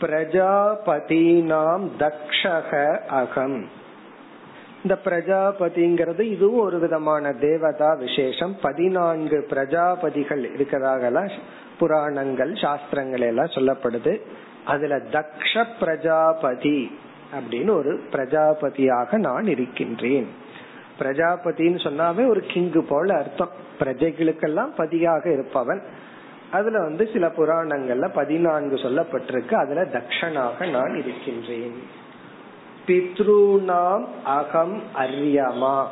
பிரஜாபதினாம் தக்ஷக அகம். இந்த பிரஜாபதிங்கிறது இதுவும் ஒரு விதமான தேவதா விசேஷம். பதினான்கு பிரஜாபதிகள் இருக்கிறதாக புராணங்கள் சாஸ்திரங்கள் எல்லாம் சொல்லப்படுது. அதுல தக்ஷ பிரஜாபதி அப்படின்னு ஒரு பிரஜாபதியாக நான் இருக்கின்றேன். பிரஜாபதினு சொன்னாவே ஒரு கிங்கு போல அர்த்தம். பிரஜைகளுக்கெல்லாம் பதியாக இருப்பவன். அதுல வந்து சில புராணங்கள்ல பதினான்கு சொல்லப்பட்டிருக்கு. அதுல தக்ஷனாக நான் இருக்கின்றேன். பித்ருநாம் அகம் அரியமா.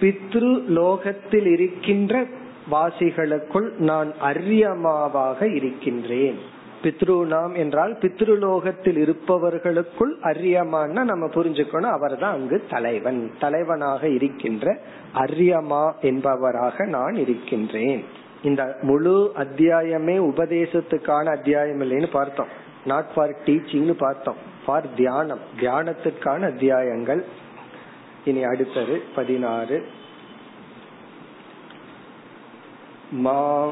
பித்ரு லோகத்தில் இருக்கின்ற வாசிகளுக்குள் நான் அரியமாவாக இருக்கின்றேன். பித்ருநாம் என்றால் பித்ருலோகத்தில் இருப்பவர்களுக்குள் அரியமான்னா நம்ம புரிஞ்சுக்கணும். அவர் தான் அங்கு தலைவன். தலைவனாக இருக்கின்ற அரியமா என்பவராக நான் இருக்கின்றேன். இந்த முழு அத்தியாயமே உபதேசத்துக்கான அத்தியாயம் இல்லைன்னு பார்த்தோம். நாட் ஃபார் டீச்சிங்னு பார்த்தோம். ஃபார் தியானம். தியானத்துக்கான அத்தியாயங்கள். இனி அடுத்தது பதினாறு. மா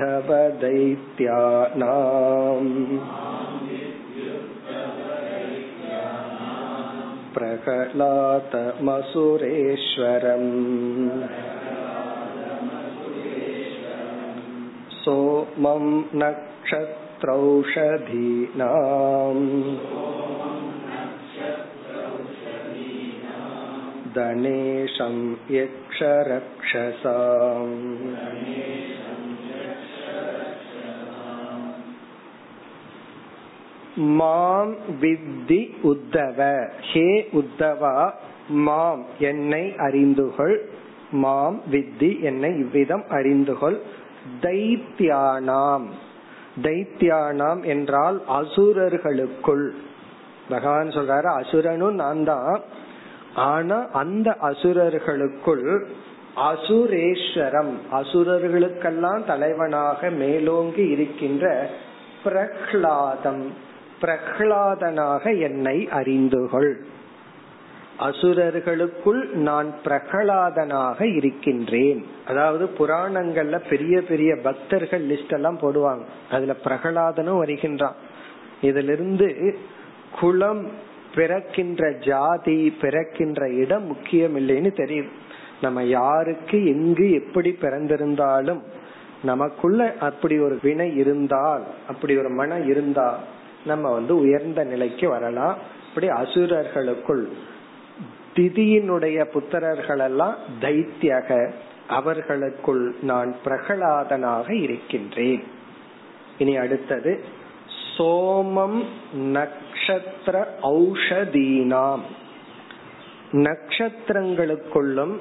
विद्युद्धव दैत्यानाम् प्रहलातमसुरेश्वरम् सोमदत्तमहमर्यमा सोमं नक्षत्रौषधीनाम् धनेशं यक्षरक्षसाम् மாம் வித்தி உத்தவ. ஹே உத்தவா மாம் என்னை அறிந்துகொள். மாம் வித்தி என்னை இவ்விதம் அறிந்துகொள். தைத்தியானாம் தைத்தியானாம் என்றால் அசுரர்களுக்குள். பகவான் சொல்றாரு அசுரனும் நான் தான். ஆனா அந்த அசுரர்களுக்குள் அசுரேஸ்வரம் அசுரர்களுக்கெல்லாம் தலைவனாக மேலோங்கி இருக்கின்ற பிரஹ்லாதம். பிரகலாதனாக என்னை அறிந்துகொள். அசுரர்களுக்குள் நான் பிரகலாதனாக இருக்கின்றேன். அதாவது புராணங்கள்ல பெரிய பெரிய பக்தர்கள் லிஸ்ட் எல்லாம் போடுவாங்க. அதுல பிரகலாதனும் வருகின்றான். இதுல இருந்து குளம் பிறக்கின்ற ஜாதி பிறக்கின்ற இடம் முக்கியம் இல்லைன்னு தெரியும். நம்ம யாருக்கு எங்கு எப்படி பிறந்திருந்தாலும் நமக்குள்ள அப்படி ஒரு வினை இருந்தால் அப்படி ஒரு மனம் இருந்தால் நம்ம வந்து உயர்ந்த நிலைக்கு வரலாம். இப்படி அசுரர்களுக்குள் திதியினுடைய புத்திரர்கள் எல்லாம் தைத்தியக. அவர்களுக்குள் நான் பிரகலாதனாக இருக்கின்றேன். இனி அடுத்தது சோமம் நக்ஷத்திர ஔஷதீனாம். நக்ஷத்திரங்களுக்குள்ளும்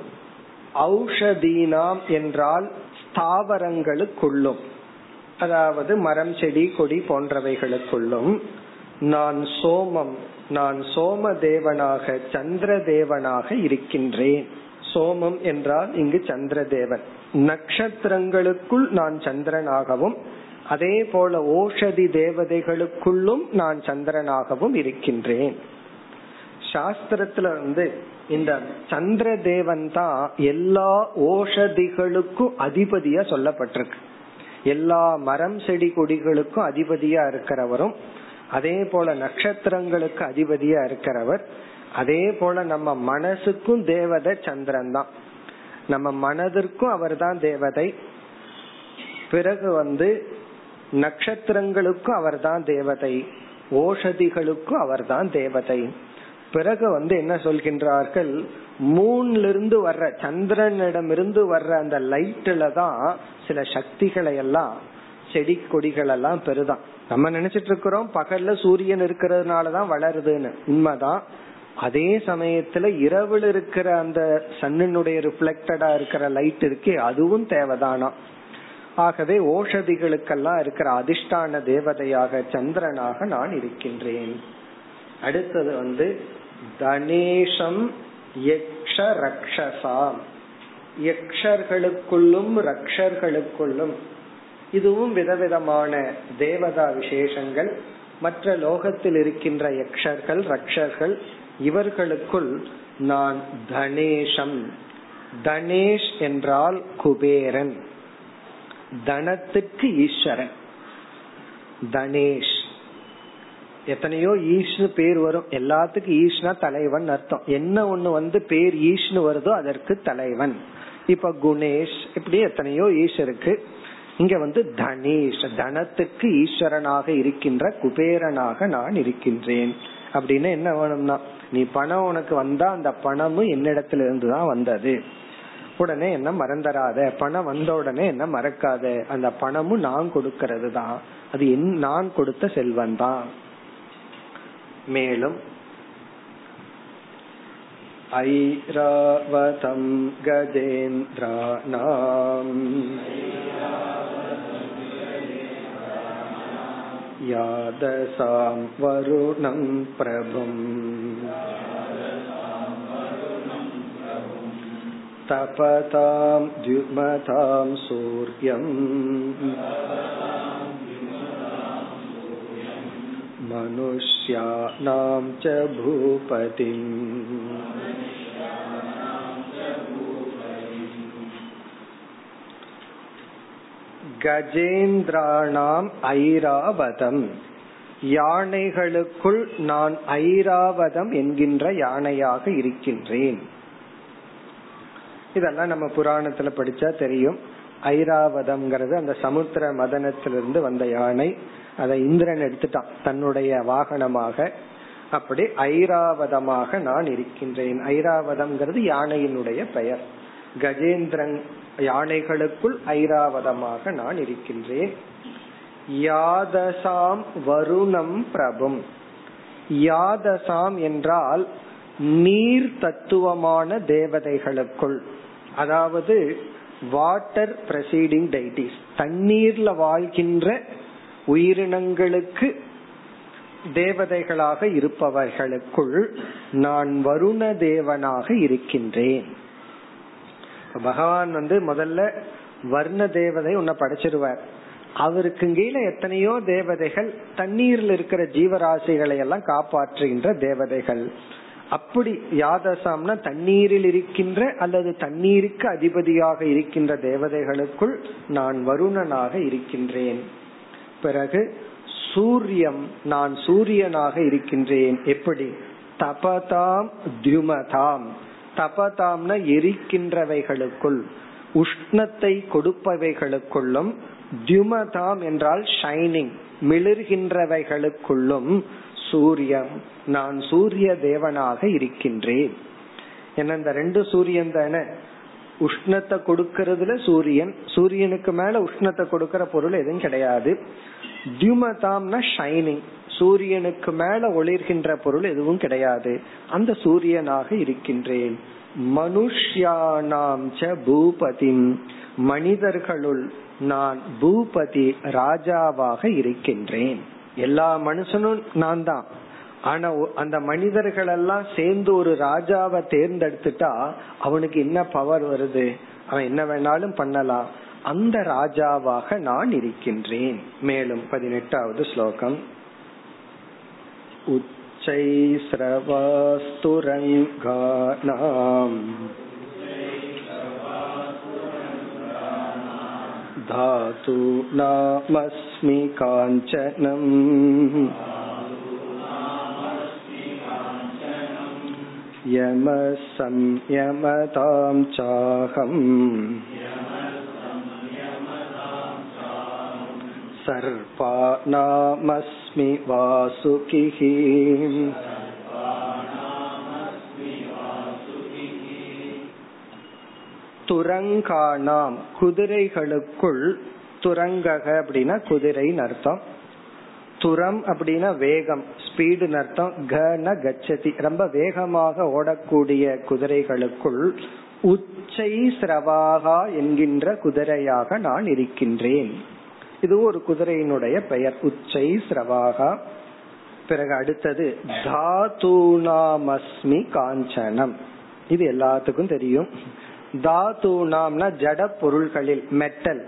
ஔஷதீனாம் என்றால் ஸ்தாவரங்களுக்குள்ளும். அதாவது மரம் செடி கொடி போன்றவைகளுக்குள்ளும் நான் சோமம் நான் சோம தேவனாக சந்திர தேவனாக இருக்கின்றேன். சோமம் என்றால் இங்கு சந்திர தேவன் நட்சத்திரங்களுக்குள் நான் சந்திரனாகவும் அதே போல ஓஷதி தேவதைகளுக்குள்ளும் நான் சந்திரனாகவும் இருக்கின்றேன். சாஸ்திரத்துல வந்து இந்த சந்திர தேவன் தான் எல்லா ஓஷதிகளுக்கும் அதிபதியா சொல்லப்பட்டிருக்கு. எல்லா மரம் செடி கொடிகளுக்கும் அதிபதியா இருக்கிறவரும் அதே போல நட்சத்திரங்களுக்கு அதிபதியா இருக்கிறவர் அதே போல நம்ம மனசுக்கும் தேவதை சந்திரன் தான். நம்ம மனதிற்கும் அவர் தான் தேவதை. பிறகு வந்து நட்சத்திரங்களுக்கும் அவர் தான் தேவதை. ஓஷதிகளுக்கும் அவர் தான் தேவதை. பிறகு வந்து என்ன சொல்கின்றார்கள்? மூன்ல இருந்து வர்ற சந்திரனிடமிருந்து வர்ற அந்த லைட்ல தான் சில சக்திகளை எல்லாம் செடி கொடிகள் எல்லாம் பெருதான் நம்ம நினைச்சிட்டு இருக்கிறோம் பகல்ல சூரியன் இருக்கிறதுனாலதான் வளருதுன்னு. உண்மைதான். அதே சமயத்துல இரவில் இருக்கிற அந்த சன்னனுடைய ரிஃப்ளெக்டடா இருக்கிற லைட் இருக்கே அதுவும் தேவைதானா. ஆகவே ஓஷதிகளுக்கெல்லாம் இருக்கிற அதிர்ஷ்டான தேவதையாக சந்திரனாக நான் இருக்கின்றேன். அடுத்தது வந்து தனேஷம் யக்ஷ ரக்ஷசாம் யக்ஷர்களுக்குள்ளும் ரக்ஷர்களுக்குள்ளும். இதுவும் விதவிதமான தேவதா விசேஷங்கள். மற்ற லோகத்தில் இருக்கின்ற யக்ஷர்கள் ரக்ஷர்கள் இவர்களுக்குள் நான் தனேஷம். தனேஷ் என்றால் குபேரன். தனத்துக்கு ஈஸ்வரன். தனேஷ். எத்தனையோ ஈஷ்னு பேர் வரும். எல்லாத்துக்கும் ஈஷ்னா தலைவன் அர்த்தம். என்ன ஒண்ணு வந்து பேர் ஈஷ்னு வருதோ அதற்கு தலைவன். இப்ப குணேஷ் இப்படி எத்தனையோ ஈஷ் இருக்கு. இங்க வந்து தனேஷ் தனத்துக்கு ஈஸ்வரனாக இருக்கின்ற குபேரனாக நான் இருக்கின்றேன். அப்படின்னு என்ன வேணும்னா நீ பணம் உனக்கு வந்தா அந்த பணமும் என்னிடத்துல இருந்து தான் வந்தது. உடனே என்ன மறந்துடாத பணம் வந்த உடனே என்ன மறக்காத? அந்த பணமும் நான் கொடுக்கறது தான். அது என் நான் கொடுத்த செல்வன் தான் மேலும் ऐरावतं गजेन्द्राणाम् यादसां वरुणं प्रभुम् तपतां द्युमतां सूर्यम् मनुष्याणां च भूपतिम् கஜேந்திராணாம் ஐராவதம் யானைகளுக்குள் நான் ஐராவதம் என்கின்ற யானையாக இருக்கின்றேன் இதெல்லாம் நம்ம புராணத்துல படிச்சா தெரியும் ஐராவதம்ங்கிறது அந்த சமுத்திர மதனத்திலிருந்து வந்த யானை. அதை இந்திரன் எடுத்துட்டான் தன்னுடைய வாகனமாக. அப்படி ஐராவதமாக நான் இருக்கின்றேன். ஐராவதம்ங்கிறது யானையினுடைய பெயர். கஜேந்திரன் யானைகளுக்குள் ஐராவதமாக நான் இருக்கின்றேன். யாதசாம் வருணம் பிரபும். யாதசாம் என்றால் நீர் தத்துவமான தேவதைகளுக்குள். அதாவது வாட்டர் பிரசீடிங் டைட்டிஸ் தண்ணீர்ல வாழ்கின்ற உயிரினங்களுக்கு தேவதைகளாக இருப்பவர்களுக்குள் நான் வருண தேவனாக இருக்கின்றேன். பகவான் வந்து முதல்ல வர்ண தேவதை உன்னை படைச்சிருவார். அவருக்கு கீழே எத்தனையோ தேவதைகள் தண்ணீர்ல இருக்கிற ஜீவராசிகளை எல்லாம் காப்பாற்றுகின்ற தேவதைகள். அப்படி யாதசாம்னா தண்ணீரில் இருக்கின்ற அல்லது தண்ணீருக்கு அதிபதியாக இருக்கின்ற தேவதைகளுக்குள் நான் வருணனாக இருக்கின்றேன். பிறகு சூரியம் நான் சூரியனாக இருக்கின்றேன். எப்படி? தபதாம் தியுமதாம் தபதாம்னா எரிக்கின்றவைகளுக்குள் உஷ்ணத்தை கொடுப்பவைகளுக்குள்ளும் தியுமதாம் என்றால் ஷைனிங் மிளிர்கின்றவைகளுக்குள்ளும் சூரியன் நான் சூரிய தேவனாக இருக்கின்றேன். என்ன இந்த ரெண்டு சூரியன் தானே? உஷ்ணத்தை கொடுக்கறதுல சூரியன் சூரியனுக்கு மேல உஷ்ணத்தை கொடுக்கற பொருள் எதுவும் கிடையாது. தியுமதாம்னா ஷைனிங் சூரியனுக்கு மேல ஒளிர்கின்ற பொருள் எதுவும் கிடையாது. அந்த சூரியனாக இருக்கின்றேன். மனுஷ்யானாம் ச பூபதிம் மனிதர்களுள் நான் பூபதி ராஜாவாக இருக்கின்றேன். எல்லா மனுஷனும் நான் தான். ஆனா அந்த மனிதர்கள் எல்லாம் சேர்ந்து ஒரு ராஜாவை தேர்ந்தெடுத்துட்டா அவனுக்கு என்ன பவர் வருது? அவன் என்ன வேணாலும் பண்ணலாம். அந்த ராஜாவாக நான் இருக்கின்றேன். மேலும் பதினெட்டாவது ஸ்லோகம். धातु नामस्मि काञ्चनम् यमसंयमतां चाहम् सर्पा नामस्मि वासुकिः துரங்கானாம். குதிரைகளுக்குள் துரங்கக அப்படின்னா குதிரைன்னு அர்த்தம். துரம் அப்படின்னா வேகம் ஸ்பீடு அர்த்தம். கன கச்சதி. ரொம்ப வேகமாக ஓடக்கூடிய குதிரைகளுக்குள் உச்சை சிரவாகா என்கின்ற குதிரையாக நான் இருக்கின்றேன். இது ஒரு குதிரையினுடைய பெயர். உச்சை சிரவாகா. பிறகு அடுத்தது தாதூனாமஸ்மி காஞ்சனம். இது எல்லாத்துக்கும் தெரியும். தாத்தூனாம்னா ஜட பொருள்களில் மெட்டல்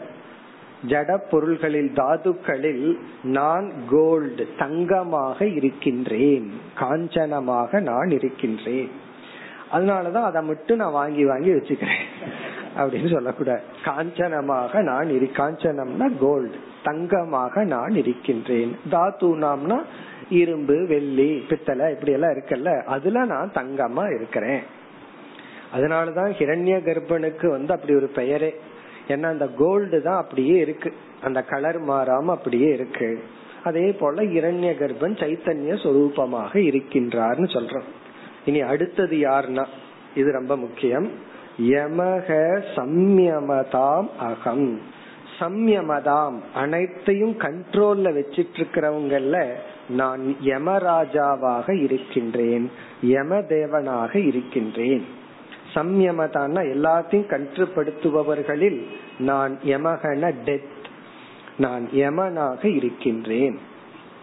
ஜட பொருள்களில் தாதுக்களில் நான் கோல்டு தங்கமாக இருக்கின்றேன். காஞ்சனமாக நான் இருக்கின்றேன். அதனாலதான் அதை மட்டும் நான் வாங்கி வாங்கி வச்சுக்கிறேன். அப்படின்னு சொல்லக்கூடாது. காஞ்சனமாக நான் இரு காஞ்சனம்னா கோல்டு தங்கமாக நான் இருக்கின்றேன். தாத்து நாம்னா இரும்பு வெள்ளி பித்தளை இப்படி எல்லாம் இருக்குல்ல அதுல நான் தங்கமா இருக்கிறேன். அதனாலதான் ஹிரண்ய கர்ப்பனுக்கு வந்து அப்படி ஒரு பெயரே. ஏன்னா அந்த கோல்டு தான் அப்படியே இருக்கு. அந்த கலர் மாறாம அப்படியே இருக்கு. அதே போல இரண்ய கர்ப்பன் சைத்தன்ய சொரூபமாக இருக்கின்றார்னு சொல்றோம். இனி அடுத்தது யாருன்னா இது ரொம்ப முக்கியம். யமக சம்யமதாம் அகம். சம்யமதாம் அனைத்தையும் கண்ட்ரோல்ல வச்சிட்டு இருக்கிறவங்கல்ல நான் யமராஜாவாக இருக்கின்றேன். யம தேவனாக இருக்கின்றேன். சம்யமதான்னா எல்லாத்தையும் கட்டுப்படுத்துபவர்களில் நான் யமகன டெத். நான் யமனாக இருக்கின்றேன்.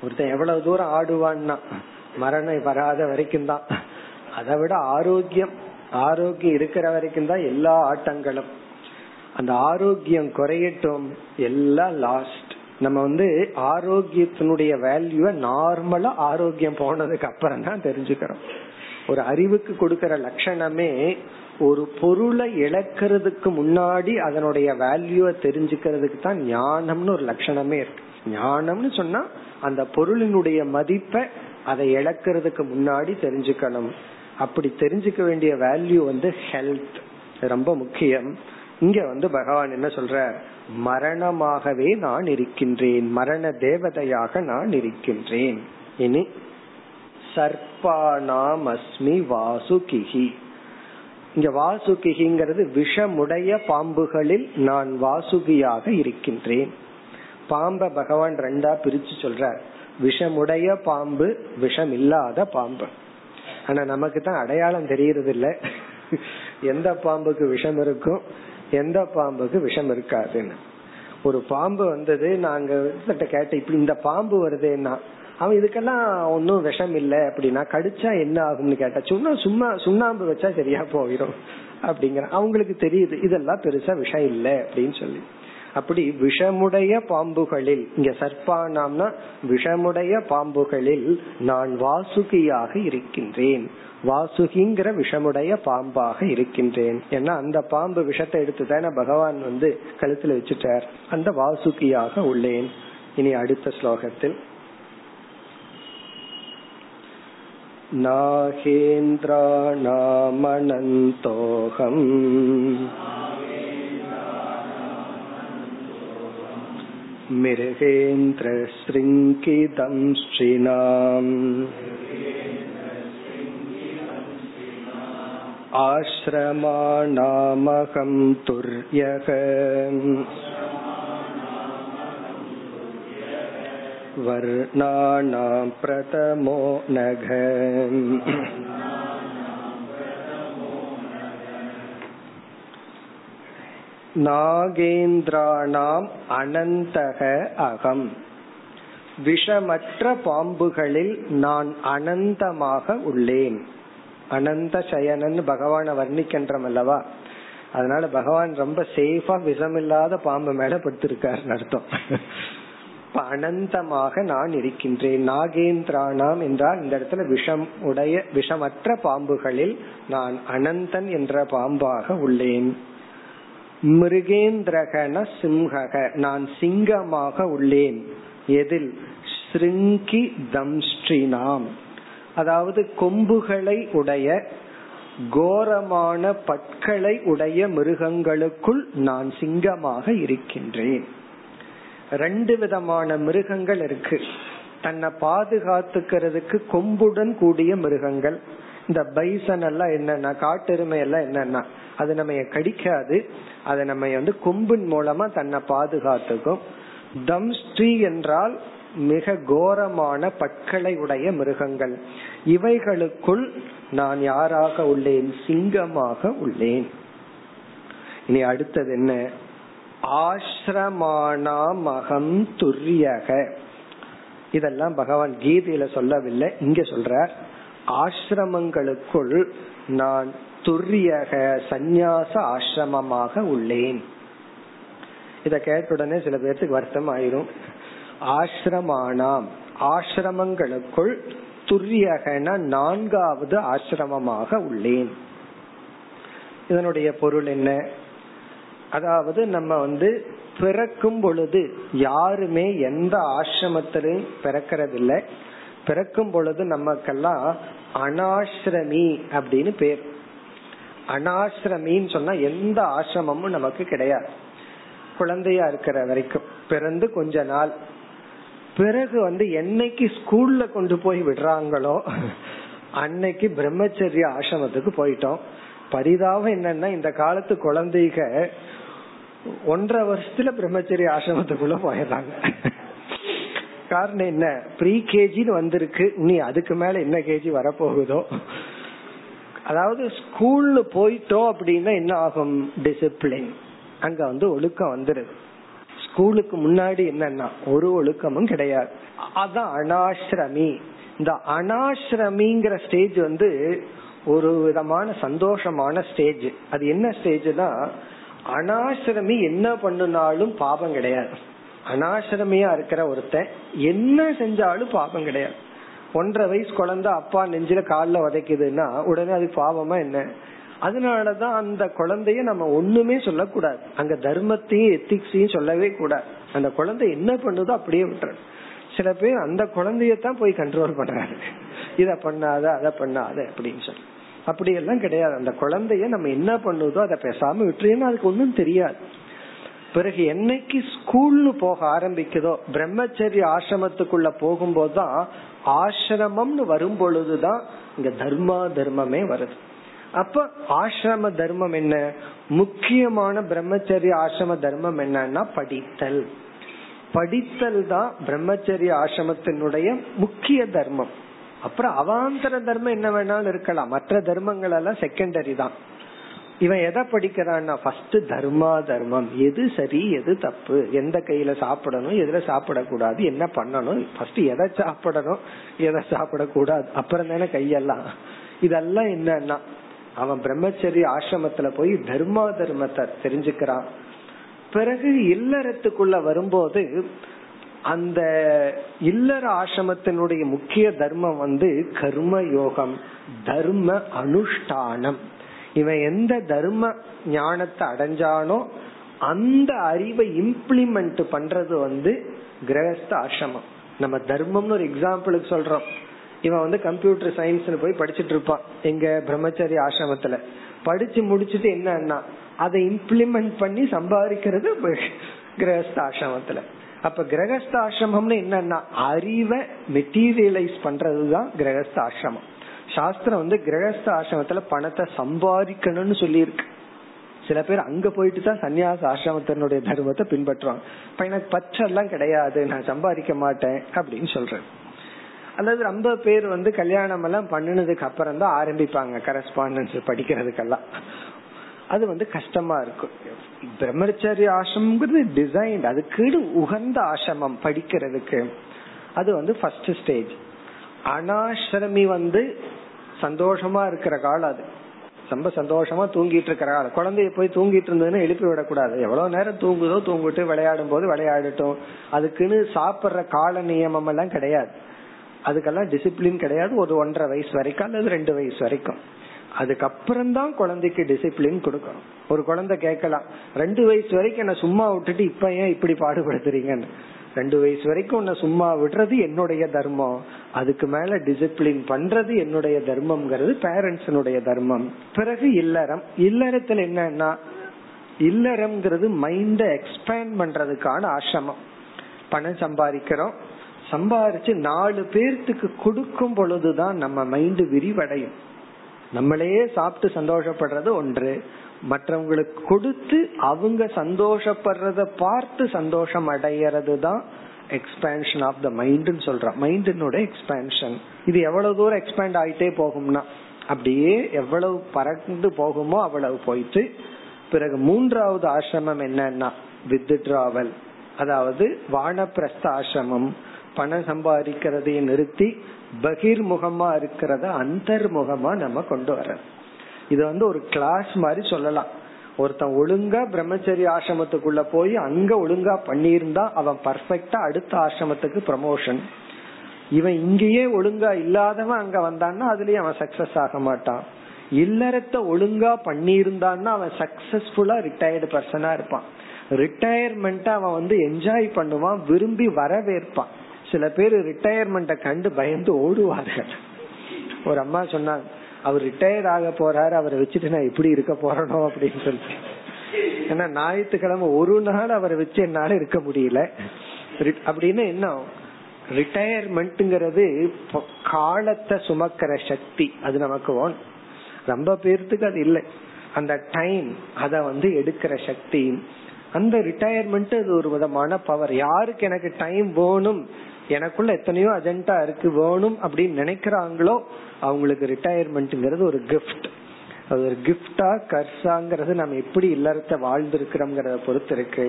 ஒருத்தன் எவ்வளவு தூரம் ஆடுவான்னா மரணம் வராத வரைக்கும் தான். அதை விட ஆரோக்கியம் ஆரோக்கியம் இருக்கிற வரைக்கும் தான் எல்லா ஆட்டங்களும். அந்த ஆரோக்கியம் குறையட்டும் எல்லாம் லாஸ்ட் நம்ம வந்து ஆரோக்கியத்தினுடைய வேல்யூ நார்மலா ஆரோக்கியம் போனதுக்கு அப்புறம் தான் தெரிஞ்சுக்கிறோம். ஒரு அறிவுக்கு கொடுக்கற லட்சணமே ஒரு பொருளை இழக்கிறதுக்கு முன்னாடி அதனுடைய வேல்யூவை தெரிஞ்சுக்கிறதுக்கு தான் ஞானம்னு ஒரு லட்சணமே இருக்கு. ஞானம்னு சொன்னா அந்த பொருளினுடைய மதிப்பை அதை இழக்கிறதுக்கு முன்னாடி தெரிஞ்சுக்கணும். அப்படி தெரிஞ்சுக்க வேண்டிய வேல்யூ வந்து ஹெல்த் ரொம்ப முக்கியம். இங்க வந்து பகவான் என்ன சொல்ற மரணமாகவே நான் இருக்கின்றேன். மரண தேவதையாக நான் இருக்கின்றேன். இனி சர்பானாமஸ்மி வாசுகிஹி இங்க வாசுகிங்கிறது விஷமுடைய பாம்புகளில் நான் வாசுகியாக இருக்கின்றேன். பாம்ப பகவான் ரெண்டா பிரிச்சு சொல்றார். விஷமுடைய பாம்பு விஷம் இல்லாத பாம்பு. ஆனா நமக்கு தான் அடையாளம் தெரியறது இல்ல எந்த பாம்புக்கு விஷம் இருக்கும் எந்த பாம்புக்கு விஷம் இருக்காதுன்னு. ஒரு பாம்பு வந்தது நாங்க கேட்ட இப்படி இந்த பாம்பு வருதுன்னா அவன் இதுக்கெல்லாம் ஒன்னும் விஷம் இல்ல அப்படின்னா கடிச்சா என்ன ஆகும்னு கேட்டா சும்மா சும்மா சுண்ணாம்பு வச்சா சரியா போயிடும் அப்படிங்கிற அவங்களுக்கு தெரியுது இதெல்லாம் பெருசா விஷம் இல்ல அப்படின்னு சொல்லி. அப்படி விஷமுடைய பாம்புகளில் இங்க சர்ப்பானாம்னா விஷமுடைய பாம்புகளில் நான் வாசுகியாக இருக்கின்றேன். வாசுகிங்கிற விஷமுடைய பாம்பாக இருக்கின்றேன். ஏன்னா அந்த பாம்பு விஷத்தை எடுத்து தானே பகவான் வந்து கழுத்துல வச்சுட்டார். அந்த வாசுகியாக உள்ளேன். இனி அடுத்த ஸ்லோகத்தில். नाहेन्द्राणामनन्तोऽहम् मृगेन्द्रशृङ्गिदंश्रिणाम् आश्रमाणामहं तुर्यः वर्णानां प्रथमो नघ நாகேந்திராணாம் அனந்தக அகம் விஷமற்ற பாம்புகளில் நான் அனந்தமாக உள்ளேன் அனந்த சயனன் பகவான வர்ணிக்கின்றோம் அல்லவா அதனால பகவான் ரொம்ப சேஃபா விஷமில்லாத பாம்பு மேல படுத்திருக்காரு அர்த்தம் அனந்தமாக நான் இருக்கின்றேன். நாகேந்திரானாம் என்றால் இந்த இடத்துல விஷம் உடைய விஷமற்ற பாம்புகளில் நான் அனந்தன் என்ற பாம்பாக உள்ளேன். மிருகேந்திரகன சிம்ஹக நான் சிங்கமாக உள்ளேன். எதில்? ஸ்ருங்கி தம்ஸ்ட்ரினாம் அதாவது கொம்புகளை உடைய கோரமான பற்களை உடைய மிருகங்களுக்குள் நான் சிங்கமாக இருக்கின்றேன். ரெண்டு விதமான மிருகங்கள் இருக்கு. தன்னை பாதுகாத்துக்கிறதுக்கு கொம்புடன் கூடிய மிருகங்கள். இந்த பைசன் எல்லாம் என்னன்னா காட்டெருமை எல்லாம் என்னன்னா அது நம்ம கடிக்காது. அதை நம்ம வந்து கொம்பின் மூலமா தன்னை பாதுகாத்துக்கும். தம்ஸ்ரீ என்றால் மிக கோரமான பற்களை உடைய மிருகங்கள். இவைகளுக்குள் நான் யாராக உள்ளேன்? சிங்கமாக உள்ளேன். இனி அடுத்தது என்ன? ஆசிரமானாமகம் துரியக. இதெல்லாம் பகவான் கீதையில சொல்லவில்லை. இங்க சொல்றார் ஆசிரமங்களுக்குள் நான் துரியக சந்நியாச ஆசிரமமாக உள்ளேன். இத கேட்ட உடனே சில பேர்த்துக்கு வருத்தம் ஆயிரும். ஆசிரமானாம் ஆசிரமங்களுக்குள் துரியகன நான்காவது ஆசிரமமாக உள்ளேன். இதனுடைய பொருள் என்ன? அதாவது நம்ம வந்து பிறக்கும் பொழுது யாருமே எந்த ஆசிரமத்திலையும் பிறக்கிறதில்லை. பிறக்கும் பொழுது நமக்கெல்லாம் அனாசிரமி அப்படின்னு பேர். அனாசிரமின்னு சொன்னா எந்த ஆசிரமமும் நமக்கு கிடையாது. குழந்தையா இருக்கிற வரைக்கும் பிறந்து கொஞ்ச நாள். பிறகு வந்து என்னைக்கு ஸ்கூல்ல கொண்டு போய் விடுறாங்களோ அன்னைக்கு பிரம்மச்சரிய ஆசிரமத்துக்கு போயிட்டோம். பரிதாபம் என்னன்னா இந்த காலத்து குழந்தைக ஒன்றரை வருஷத்துல பிரம்மச்சரிய ஆசிரமத்துக்குள்ள போயிடுறாங்க. காரணம் என்ன? ப்ரீ கேஜின்னு வந்திருக்கு. நீ அதுக்கு மேல என்ன கேஜி வரப்போகுதோ? அதாவது ஸ்கூல்ல போயிட்டோம் அப்படின்னா என்ன ஆகும்? டிசிப்ளின் அங்க வந்து ஒழுக்கம் வந்துருது. ஸ்கூலுக்கு முன்னாடி என்னன்னா ஒரு ஒழுக்கமும் கிடையாது. அதான் அனாசிரமி. இந்த அனாசிரமிங்கிற ஸ்டேஜ் வந்து ஒரு விதமான சந்தோஷமான ஸ்டேஜ் அது என்ன ஸ்டேஜ்னா அனாசிரமி என்ன பண்ணுனாலும் பாபம் கிடையாது. அனாசிரமியா இருக்கிற ஒருத்தன் என்ன செஞ்சாலும் பாபம் கிடையாது. ஒன்றரை வயசு குழந்தை அப்பா நெஞ்சில காலில் உதைக்குதுன்னா உடனே அது பாவமா என்ன? அதனாலதான் அந்த குழந்தைய நம்ம ஒண்ணுமே சொல்லக்கூடாது. அங்க தர்மத்தையும் எத்திக்ஸையும் சொல்லவே கூடாது. அந்த குழந்தை என்ன பண்ணுதோ அப்படியே விட்டுற சில பேர் அந்த குழந்தையத்தான் போய் கண்ட்ரோல் பண்றாரு. இத பண்ணாத அதை பண்ணாத அப்படின்னு சொல்லி. அப்படி எல்லாம் கிடையாது. அந்த குழந்தைய நம்ம என்ன பண்ணுதோ அதை பேசாம விட்டுறேன்னு அதுக்கு ஒன்றும் தெரியாது. பிறகு என்னைக்கு ஸ்கூல்னு போக ஆரம்பிக்குதோ பிரம்மச்சரிய ஆசிரமத்துக்குள்ள போகும்போதுதான் ஆசிரமம்னு வரும் பொழுதுதான் இங்க தர்மா தர்மமே வருது. அப்ப ஆசிரம தர்மம் என்ன? முக்கியமான பிரம்மச்சரிய ஆசிரம தர்மம் என்னன்னா படித்தல். படித்தல் தான் பிரம்மச்சரிய ஆசிரமத்தினுடைய முக்கிய தர்மம். அப்புறம் அவாந்தர தர்மம் என்ன வேணாலும் இருக்கலாம். மற்ற தர்மங்கள் எல்லாம் செகண்டரி தான். இவன் எதை படிக்கிறான்னா ஃபர்ஸ்ட் தர்மா தர்மம். எது சரி எது தப்பு? எந்த கையில சாப்பிடணும் எதுல சாப்பிடக்கூடாது என்ன பண்ணணும்? ஃபர்ஸ்ட் எதை சாப்பிடணும் எதை சாப்பிடக்கூடாது? அப்புறம் தானே கையெல்லாம். இதெல்லாம் என்னன்னா அவன் பிரம்மச்சரி ஆசிரமத்துல போய் தர்மா தர்மத்தை தெரிஞ்சுக்கிறான். பிறகு இல்லறத்துக்குள்ள வரும்போது அந்த இல்லற ஆசிரமத்தினுடைய முக்கிய தர்மம் வந்து கர்ம யோகம் தர்ம அனுஷ்டானம். இவன் எந்த தர்ம ஞானத்தை அடைஞ்சானோ அந்த அறிவை இம்ப்ளிமெண்ட் பண்றது வந்து கிரகஸ்த ஆசிரமம். நம்ம தர்மம்னு ஒரு எக்ஸாம்பிளுக்கு சொல்றோம். இவன் வந்து கம்ப்யூட்டர் சயின்ஸ் போய் படிச்சுட்டு இருப்பான் எங்க பிரம்மச்சரி ஆசிரமத்துல. படிச்சு முடிச்சுட்டு என்னன்னா அதை இம்ப்ளிமெண்ட் பண்ணி சம்பாதிக்கிறது கிரகஸ்த ஆசிரமத்துல. அப்ப கிரகஸ்தாசிரமம்னு என்னன்னா அறிவை மெட்டீரியலைஸ் பண்றதுதான் கிரகஸ்தாசிரமம். சாஸ்திரம் வந்து கிரகஸ்தாசிரமத்துல பணத்தை சம்பாதிக்கணும்னு சொல்லியிருக்கு. சில பேர் அங்க போயிட்டு தான் சன்னியாச ஆசிரமத்தினுடைய தர்மத்தை பின்பற்றுவாங்க. இப்ப எனக்கு பச்செல்லாம் கிடையாது நான் சம்பாதிக்க மாட்டேன் அப்படின்னு சொல்றேன் அல்லது ரொம்ப பேர் வந்து கல்யாணம் எல்லாம் பண்ணினதுக்கு அப்புறம் தான் ஆரம்பிப்பாங்க கரஸ்பாண்டன்ஸ் படிக்கிறதுக்கெல்லாம். அது வந்து கஷ்டமா இருக்கும் பிரம்மச்சரிய ஆசிரமங்கிறது டிசைன் அதுக்கு உகந்த ஆசிரமம் படிக்கிறதுக்கு. அது வந்து ஃபர்ஸ்ட் ஸ்டேஜ் அனாசிரமி வந்து சந்தோஷமா இருக்கிற காலம் அது. ரொம்ப சந்தோஷமா தூங்கிட்டு இருக்கிற காலம். குழந்தைய போய் தூங்கிட்டு இருந்ததுன்னு எழுப்பி விடக்கூடாது. எவ்வளவு நேரம் தூங்குதோ தூங்கிட்டு விளையாடும் போது விளையாடட்டும். அதுக்குன்னு சாப்பிடுற கால நியமம் எல்லாம் கிடையாது. அதுக்கெல்லாம் டிசிப்ளின் கிடையாது. ஒரு ஒன்றரை வயசு வரைக்கும் அல்லது ரெண்டு வயசு வரைக்கும். அதுக்கப்புறம் தான் குழந்தைக்கு டிசிப்ளின் கொடுக்கணும். ஒரு குழந்தை கேட்கலாம் ரெண்டு வயசு வரைக்கும் என்ன சும்மா விட்டுட்டு இப்ப ஏன் இப்படி பாடுபடுத்துறீங்கன்னு? ரெண்டு வயசு வரைக்கும் உன்னை சும்மா விடுறது என்னுடைய தர்மம். அதுக்கு மேல டிசிப்ளின் பண்றது என்னுடைய தர்மம்ங்கிறது பேரண்ட்ஸனுடைய தர்மம். பிறகு இல்லறம். இல்லறத்துல என்னன்னா இல்லறம்ங்கிறது மைண்ட எக்ஸ்பேண்ட் பண்றதுக்கான ஆசிரமம். பணம் சம்பாதிக்கிறோம். சம்பாரிச்சு நாலு பேர்த்துக்கு கொடுக்கும் பொழுதுதான் நம்ம மைண்ட் விரிவடையும். நம்மளே சாப்பிட்டு சந்தோஷப்படுறது ஒன்று. மற்றவங்களுக்கு கொடுத்து அவங்க சந்தோஷப்படுறத பார்த்து சந்தோஷம் அடையிறது தான் எக்ஸ்பேன்ஷன் ஆஃப் த மைண்ட்னு சொல்றோம். மைண்டினோட எக்ஸ்பேன்ஷன் இது எவ்வளவு தூரம் எக்ஸ்பேண்ட் ஆயிட்டே போகும்னா அப்படியே எவ்வளவு பறந்து போகுமோ அவ்வளவு போயிட்டு பிறகு மூன்றாவது ஆசிரமம் என்னன்னா வித்ட்ராவல் அதாவது வானப்பிரஸ்த ஆசிரமம். பணம் சம்பாதிக்கிறதையும் நிறுத்தி பகிர்முகமா இருக்கிறத அந்தர்முகமா நம்ம கொண்டு வர இது வந்து ஒரு கிளாஸ் மாதிரி சொல்லலாம். ஒருத்தன் ஒழுங்கா பிரம்மச்சரிய ஆசிரமத்துக்குள்ள போய் அங்க ஒழுங்கா பண்ணியிருந்தா அவன் பர்ஃபெக்டா அடுத்த ஆசிரமத்துக்கு ப்ரமோஷன் இவன் இங்கேயே ஒழுங்கா இல்லாதவன் அங்க வந்தான்னா அதுலயே அவன் சக்சஸ் ஆக மாட்டான். இல்லறத்தை ஒழுங்கா பண்ணியிருந்தான்னா அவன் சக்சஸ்ஃபுல்லா ரிட்டையர்டு பர்சனா இருப்பான். ரிட்டையர்மெண்ட் அவன் வந்து என்ஜாய் பண்ணுவான் விரும்பி வரவேற்பான். சில பேர் ரிட்டையர்மெண்ட்டை கண்டு பயந்து ஓடுவார்கள். ஒரு அம்மா சொன்னாங்க அவர் ரிட்டையர் ஆக போறாரு அவரை வச்சுட்டு நான் எப்படி இருக்க போறனோ? அப்படின்னு சொல்லிட்டு. ஏன்னா ஞாயிற்றுக்கிழமை ஒரு நாள் அவரை வச்சு என்னால இருக்க முடியல. அப்படின்னு என்ன? ரிட்டையர்மெண்ட்ங்கிறது காலத்தை சுமக்கிற சக்தி. அது நமக்கு வேணும். ரொம்ப பேர்த்துக்கு அது இல்லை. அந்த டைம் அத வந்து எடுக்கிற சக்தி. அந்த ரிட்டையர்மெண்ட் அது ஒரு விதமான பவர் யாருக்கு எனக்கு டைம் வேணும்? எனக்குள்ள எத்தனையோ அஜெண்டா இருக்கு வேணும் அப்படின்னு நினைக்கிறாங்களோ அவங்களுக்கு ரிட்டையர்மெண்ட்ங்கிறது ஒரு கிஃப்ட் அது ஒரு கிஃப்டா கர்சாங்கிறது நம்ம எப்படி இல்லறத்தை வாழ்ந்திருக்கிறோம்ங்கிறத பொறுத்து இருக்கு.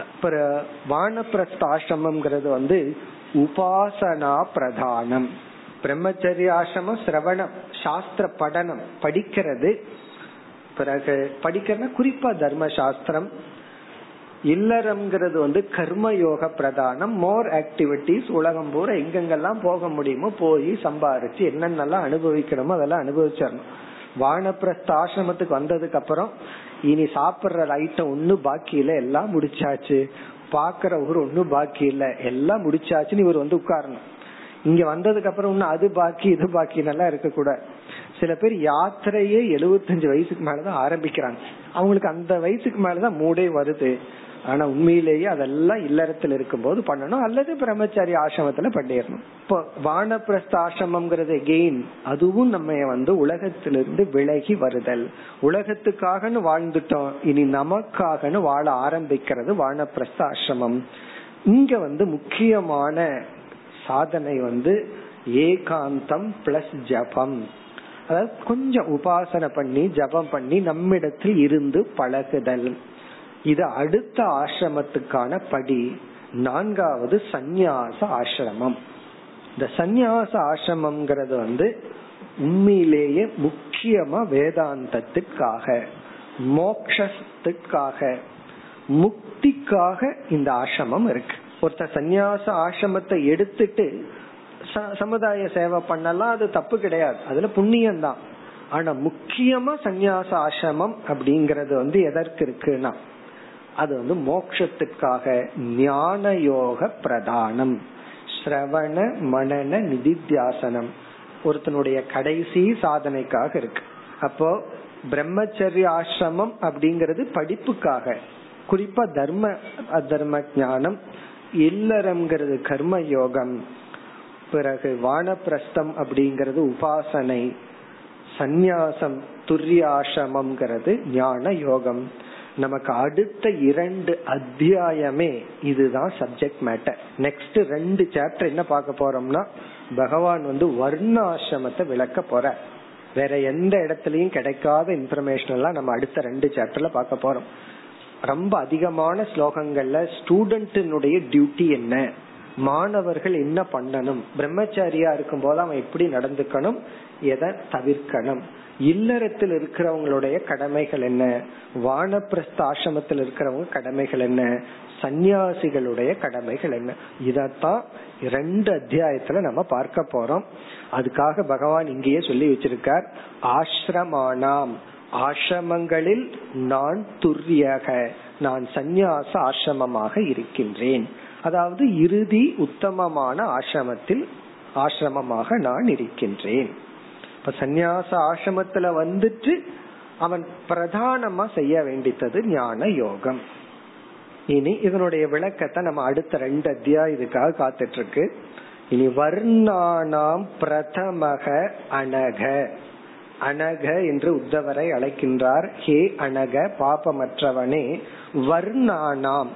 அப்புறம் வானப்பிரஸ்த ஆசிரமம்ங்கிறது வந்து உபாசனா பிரதானம். பிரம்மச்சரிய ஆசிரமம் சிரவணம் சாஸ்திர படனம் படிக்கிறது. பிறகு படிக்கிறதுனா குறிப்பா தர்ம சாஸ்திரம் இல்லறம்ங்கிறது வந்து கர்மயோக பிரதானம். மோர் ஆக்டிவிட்டிஸ் உலகம் பூரா எங்கெங்கெல்லாம் போக முடியுமோ போய் சம்பாரிச்சு என்னென்னலாம் அனுபவிக்கணுமோ அதெல்லாம் அனுபவிச்சிடணும். வானப்பிரஸ்த ஆசிரமத்துக்கு வந்ததுக்கு அப்புறம் இனி சாப்பிடுற ஐட்டம் ஒண்ணு பாக்கி இல்ல எல்லாம் முடிச்சாச்சு. பாக்குற ஊர் ஒன்னும் பாக்கி இல்ல. எல்லாம் முடிச்சாச்சுன்னு இவர் வந்து உட்காரணும். இங்க வந்ததுக்கு அப்புறம் இன்னும் அது பாக்கி இது பாக்கி நல்லா இருக்க கூட சில பேர் யாத்திரையே எழுபத்தஞ்சு வயசுக்கு மேலதான் ஆரம்பிக்கிறாங்க. அவங்களுக்கு அந்த வயசுக்கு மேலதான் மூடே வருது. ஆனா உண்மையிலேயே அதெல்லாம் இல்லறத்தில் இருக்கும்போது பண்ணணும் அல்லது பிரம்மச்சாரி ஆசிரமத்துல பண்ணிடணும். இப்போ வானப்பிரஸ்த ஆசிரமம்ங்கிறது கெயின் அதுவும் நம்ம வந்து உலகத்திலிருந்து விலகி வருதல். உலகத்துக்காகனு வாழ்ந்துட்டோம் இனி நமக்காகனு வாழ ஆரம்பிக்கிறது வானப்பிரஸ்த ஆசிரமம் இங்க வந்து முக்கியமான சாதனை வந்து ஏகாந்தம் பிளஸ் ஜபம். அதாவது கொஞ்சம் உபாசனை பண்ணி ஜபம் பண்ணி நம்மிடத்தில் இருந்து பழகுதல். இது அடுத்த ஆசிரமத்துக்கான படி. நான்காவது சந்நியாச ஆசிரமம். இந்த சந்நியாச ஆசிரமம்ங்கிறது வந்து உண்மையிலேயே முக்கியமா வேதாந்தத்திற்காக மோக்ஷத்துக்காக முக்திக்காக இந்த ஆசிரமம் இருக்கு. ஒருத்தர் சந்நியாச ஆசிரமத்தை எடுத்துட்டு சமுதாய சேவை பண்ணலாம் அது தப்பு கிடையாது. அதுல புண்ணியம் தான் ஆனா முக்கியமா சந்நியாச ஆசிரமம் அப்படிங்கறது வந்து எதற்கு இருக்குன்னா அது வந்து மோக்ஷத்துக்காக ஞான யோக பிரதானம். ஸ்ரவண மனன நிதித்தியாசனம். ஒருத்தனுடைய கடைசி சாதனைக்காக இருக்கு. அப்போ பிரம்மச்சரிய ஆசிரமம் அப்படிங்கிறது படிப்புக்காக. குறிப்பா தர்ம அதர்ம ஞானம் இல்லறம்ங்கிறது கர்ம யோகம். பிறகு வானப்பிரஸ்தம் அப்படிங்கிறது உபாசனை. சந்நியாசம் துரியாசிரமம்ங்கிறது ஞான யோகம். நமக்கு அடுத்த இரண்டு அத்தியாயமே இதுதான் சப்ஜெக்ட் மேட்டர் நெக்ஸ்ட் ரெண்டு சாப்டர் என்ன பார்க்க போறோம்னா பகவான் வந்து வர்ணாசிரமத்தை விளக்க போற வேற எந்த இடத்துலயும் கிடைக்காத இன்ஃபர்மேஷன் எல்லாம் நம்ம அடுத்த ரெண்டு சாப்டர்ல பார்க்க போறோம். ரொம்ப அதிகமான ஸ்லோகங்கள்ல ஸ்டூடெண்டினுடைய டியூட்டி என்ன? மாணவர்கள் என்ன பண்ணணும்? பிரம்மச்சாரியா இருக்கும் போது அவன் எப்படி நடந்துக்கணும்? எதை தவிர்க்கணும்? இல்லறத்தில் இருக்கிறவங்களுடைய கடமைகள் என்ன? வானப்பிரஸ்த ஆசிரமத்தில் இருக்கிறவங்க கடமைகள் என்ன? சந்நியாசிகளுடைய கடமைகள் என்ன? இதத்தான் ரெண்டு அத்தியாயத்துல நம்ம பார்க்க போறோம். அதுக்காக பகவான் இங்கேயே சொல்லி வச்சிருக்கார். ஆசிரமானாம். ஆசிரமங்களில் நான் துரியக நான் சந்நியாச ஆசிரமமாக இருக்கின்றேன். அதாவது இறுதி உத்தமமான ஆசிரமத்தில் ஆசிரமமாக நான் இருக்கின்றேன். இப்ப சந்நியாச ஆசிரமத்துல வந்துட்டு அவன் பிரதானமா செய்ய வேண்டித்தது ஞான யோகம். இனி இதனுடைய விளக்கத்தை நம்ம அடுத்த ரெண்டு அத்தியாயத்துக்காக காத்துட்டு இருக்கு இனி வர்ணானாம் பிரதமக அனக. அனக என்று உத்தவரை அழைக்கின்றார். ஹே அனக பாபமற்றவனே வர்ணானாம்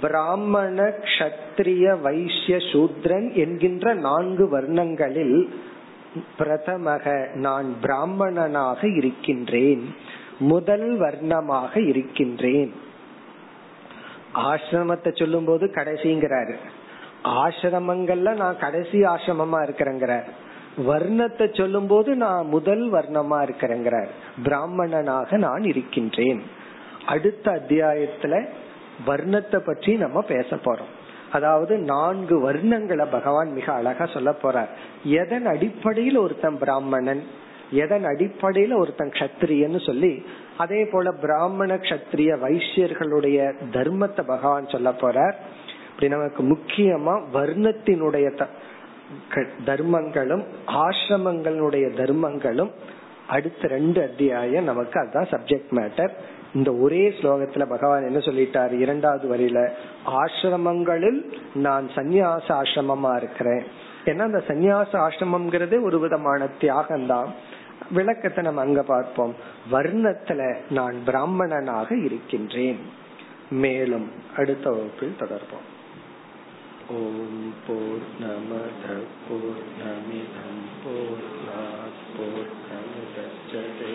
பிராமண கஷத்திரிய வைசிய சூத்ரன் என்கின்ற நான்கு வர்ணங்களில் பிரதமக நான் பிராமணனாக இருக்கின்றேன். முதல் வர்ணமாக இருக்கின்றேன். ஆசிரமத்தை சொல்லும் போது கடைசிங்கிறாரு. ஆசிரமங்கள்ல நான் கடைசி ஆசிரமமா இருக்கிறேங்கிறார். வர்ணத்தை சொல்லும் போது நான் முதல் வர்ணமா இருக்கிறேங்கிறார். பிராமணனாக நான் இருக்கின்றேன். அடுத்த அத்தியாயத்துல வர்ணத்தை பற்றி நம்ம பேச போறோம். அதாவது நான்கு வர்ணங்களை பகவான் மிக அழகா சொல்ல போறார். எதன் அடிப்படையில் ஒருத்தன் பிராமணன் எதன் அடிப்படையில ஒருத்தன் கத்திரியன்னு சொல்லி அதே போல பிராமண கத்திரிய வைசியர்களுடைய தர்மத்தை பகவான் சொல்ல போறார். இப்படி நமக்கு முக்கியமா வர்ணத்தினுடைய தர்மங்களும் ஆசிரமங்களுடைய தர்மங்களும் அடுத்த ரெண்டு அத்தியாயம் நமக்கு அதுதான் சப்ஜெக்ட் மேட்டர் இந்த ஒரே ஸ்லோகத்துல பகவான் என்ன சொல்லிட்டார்? இரண்டாவது வரியில ஆசிரமங்களில் நான் சந்நியாச ஆசிரமமா இருக்கிறேன். ஏன்னா அந்த சந்நியாச ஆசிரமம்ங்கிறதே ஒரு விதமான தியாகம் தான் விளக்கத்தை நம்ம அங்க பார்ப்போம். வர்ணத்துல நான் பிராமணனாக இருக்கின்றேன். மேலும் அடுத்த வகுப்பில் தொடர்போம். ஓம் போர் நமத போர் நமிதம் போர் போர் நமுதச்சதே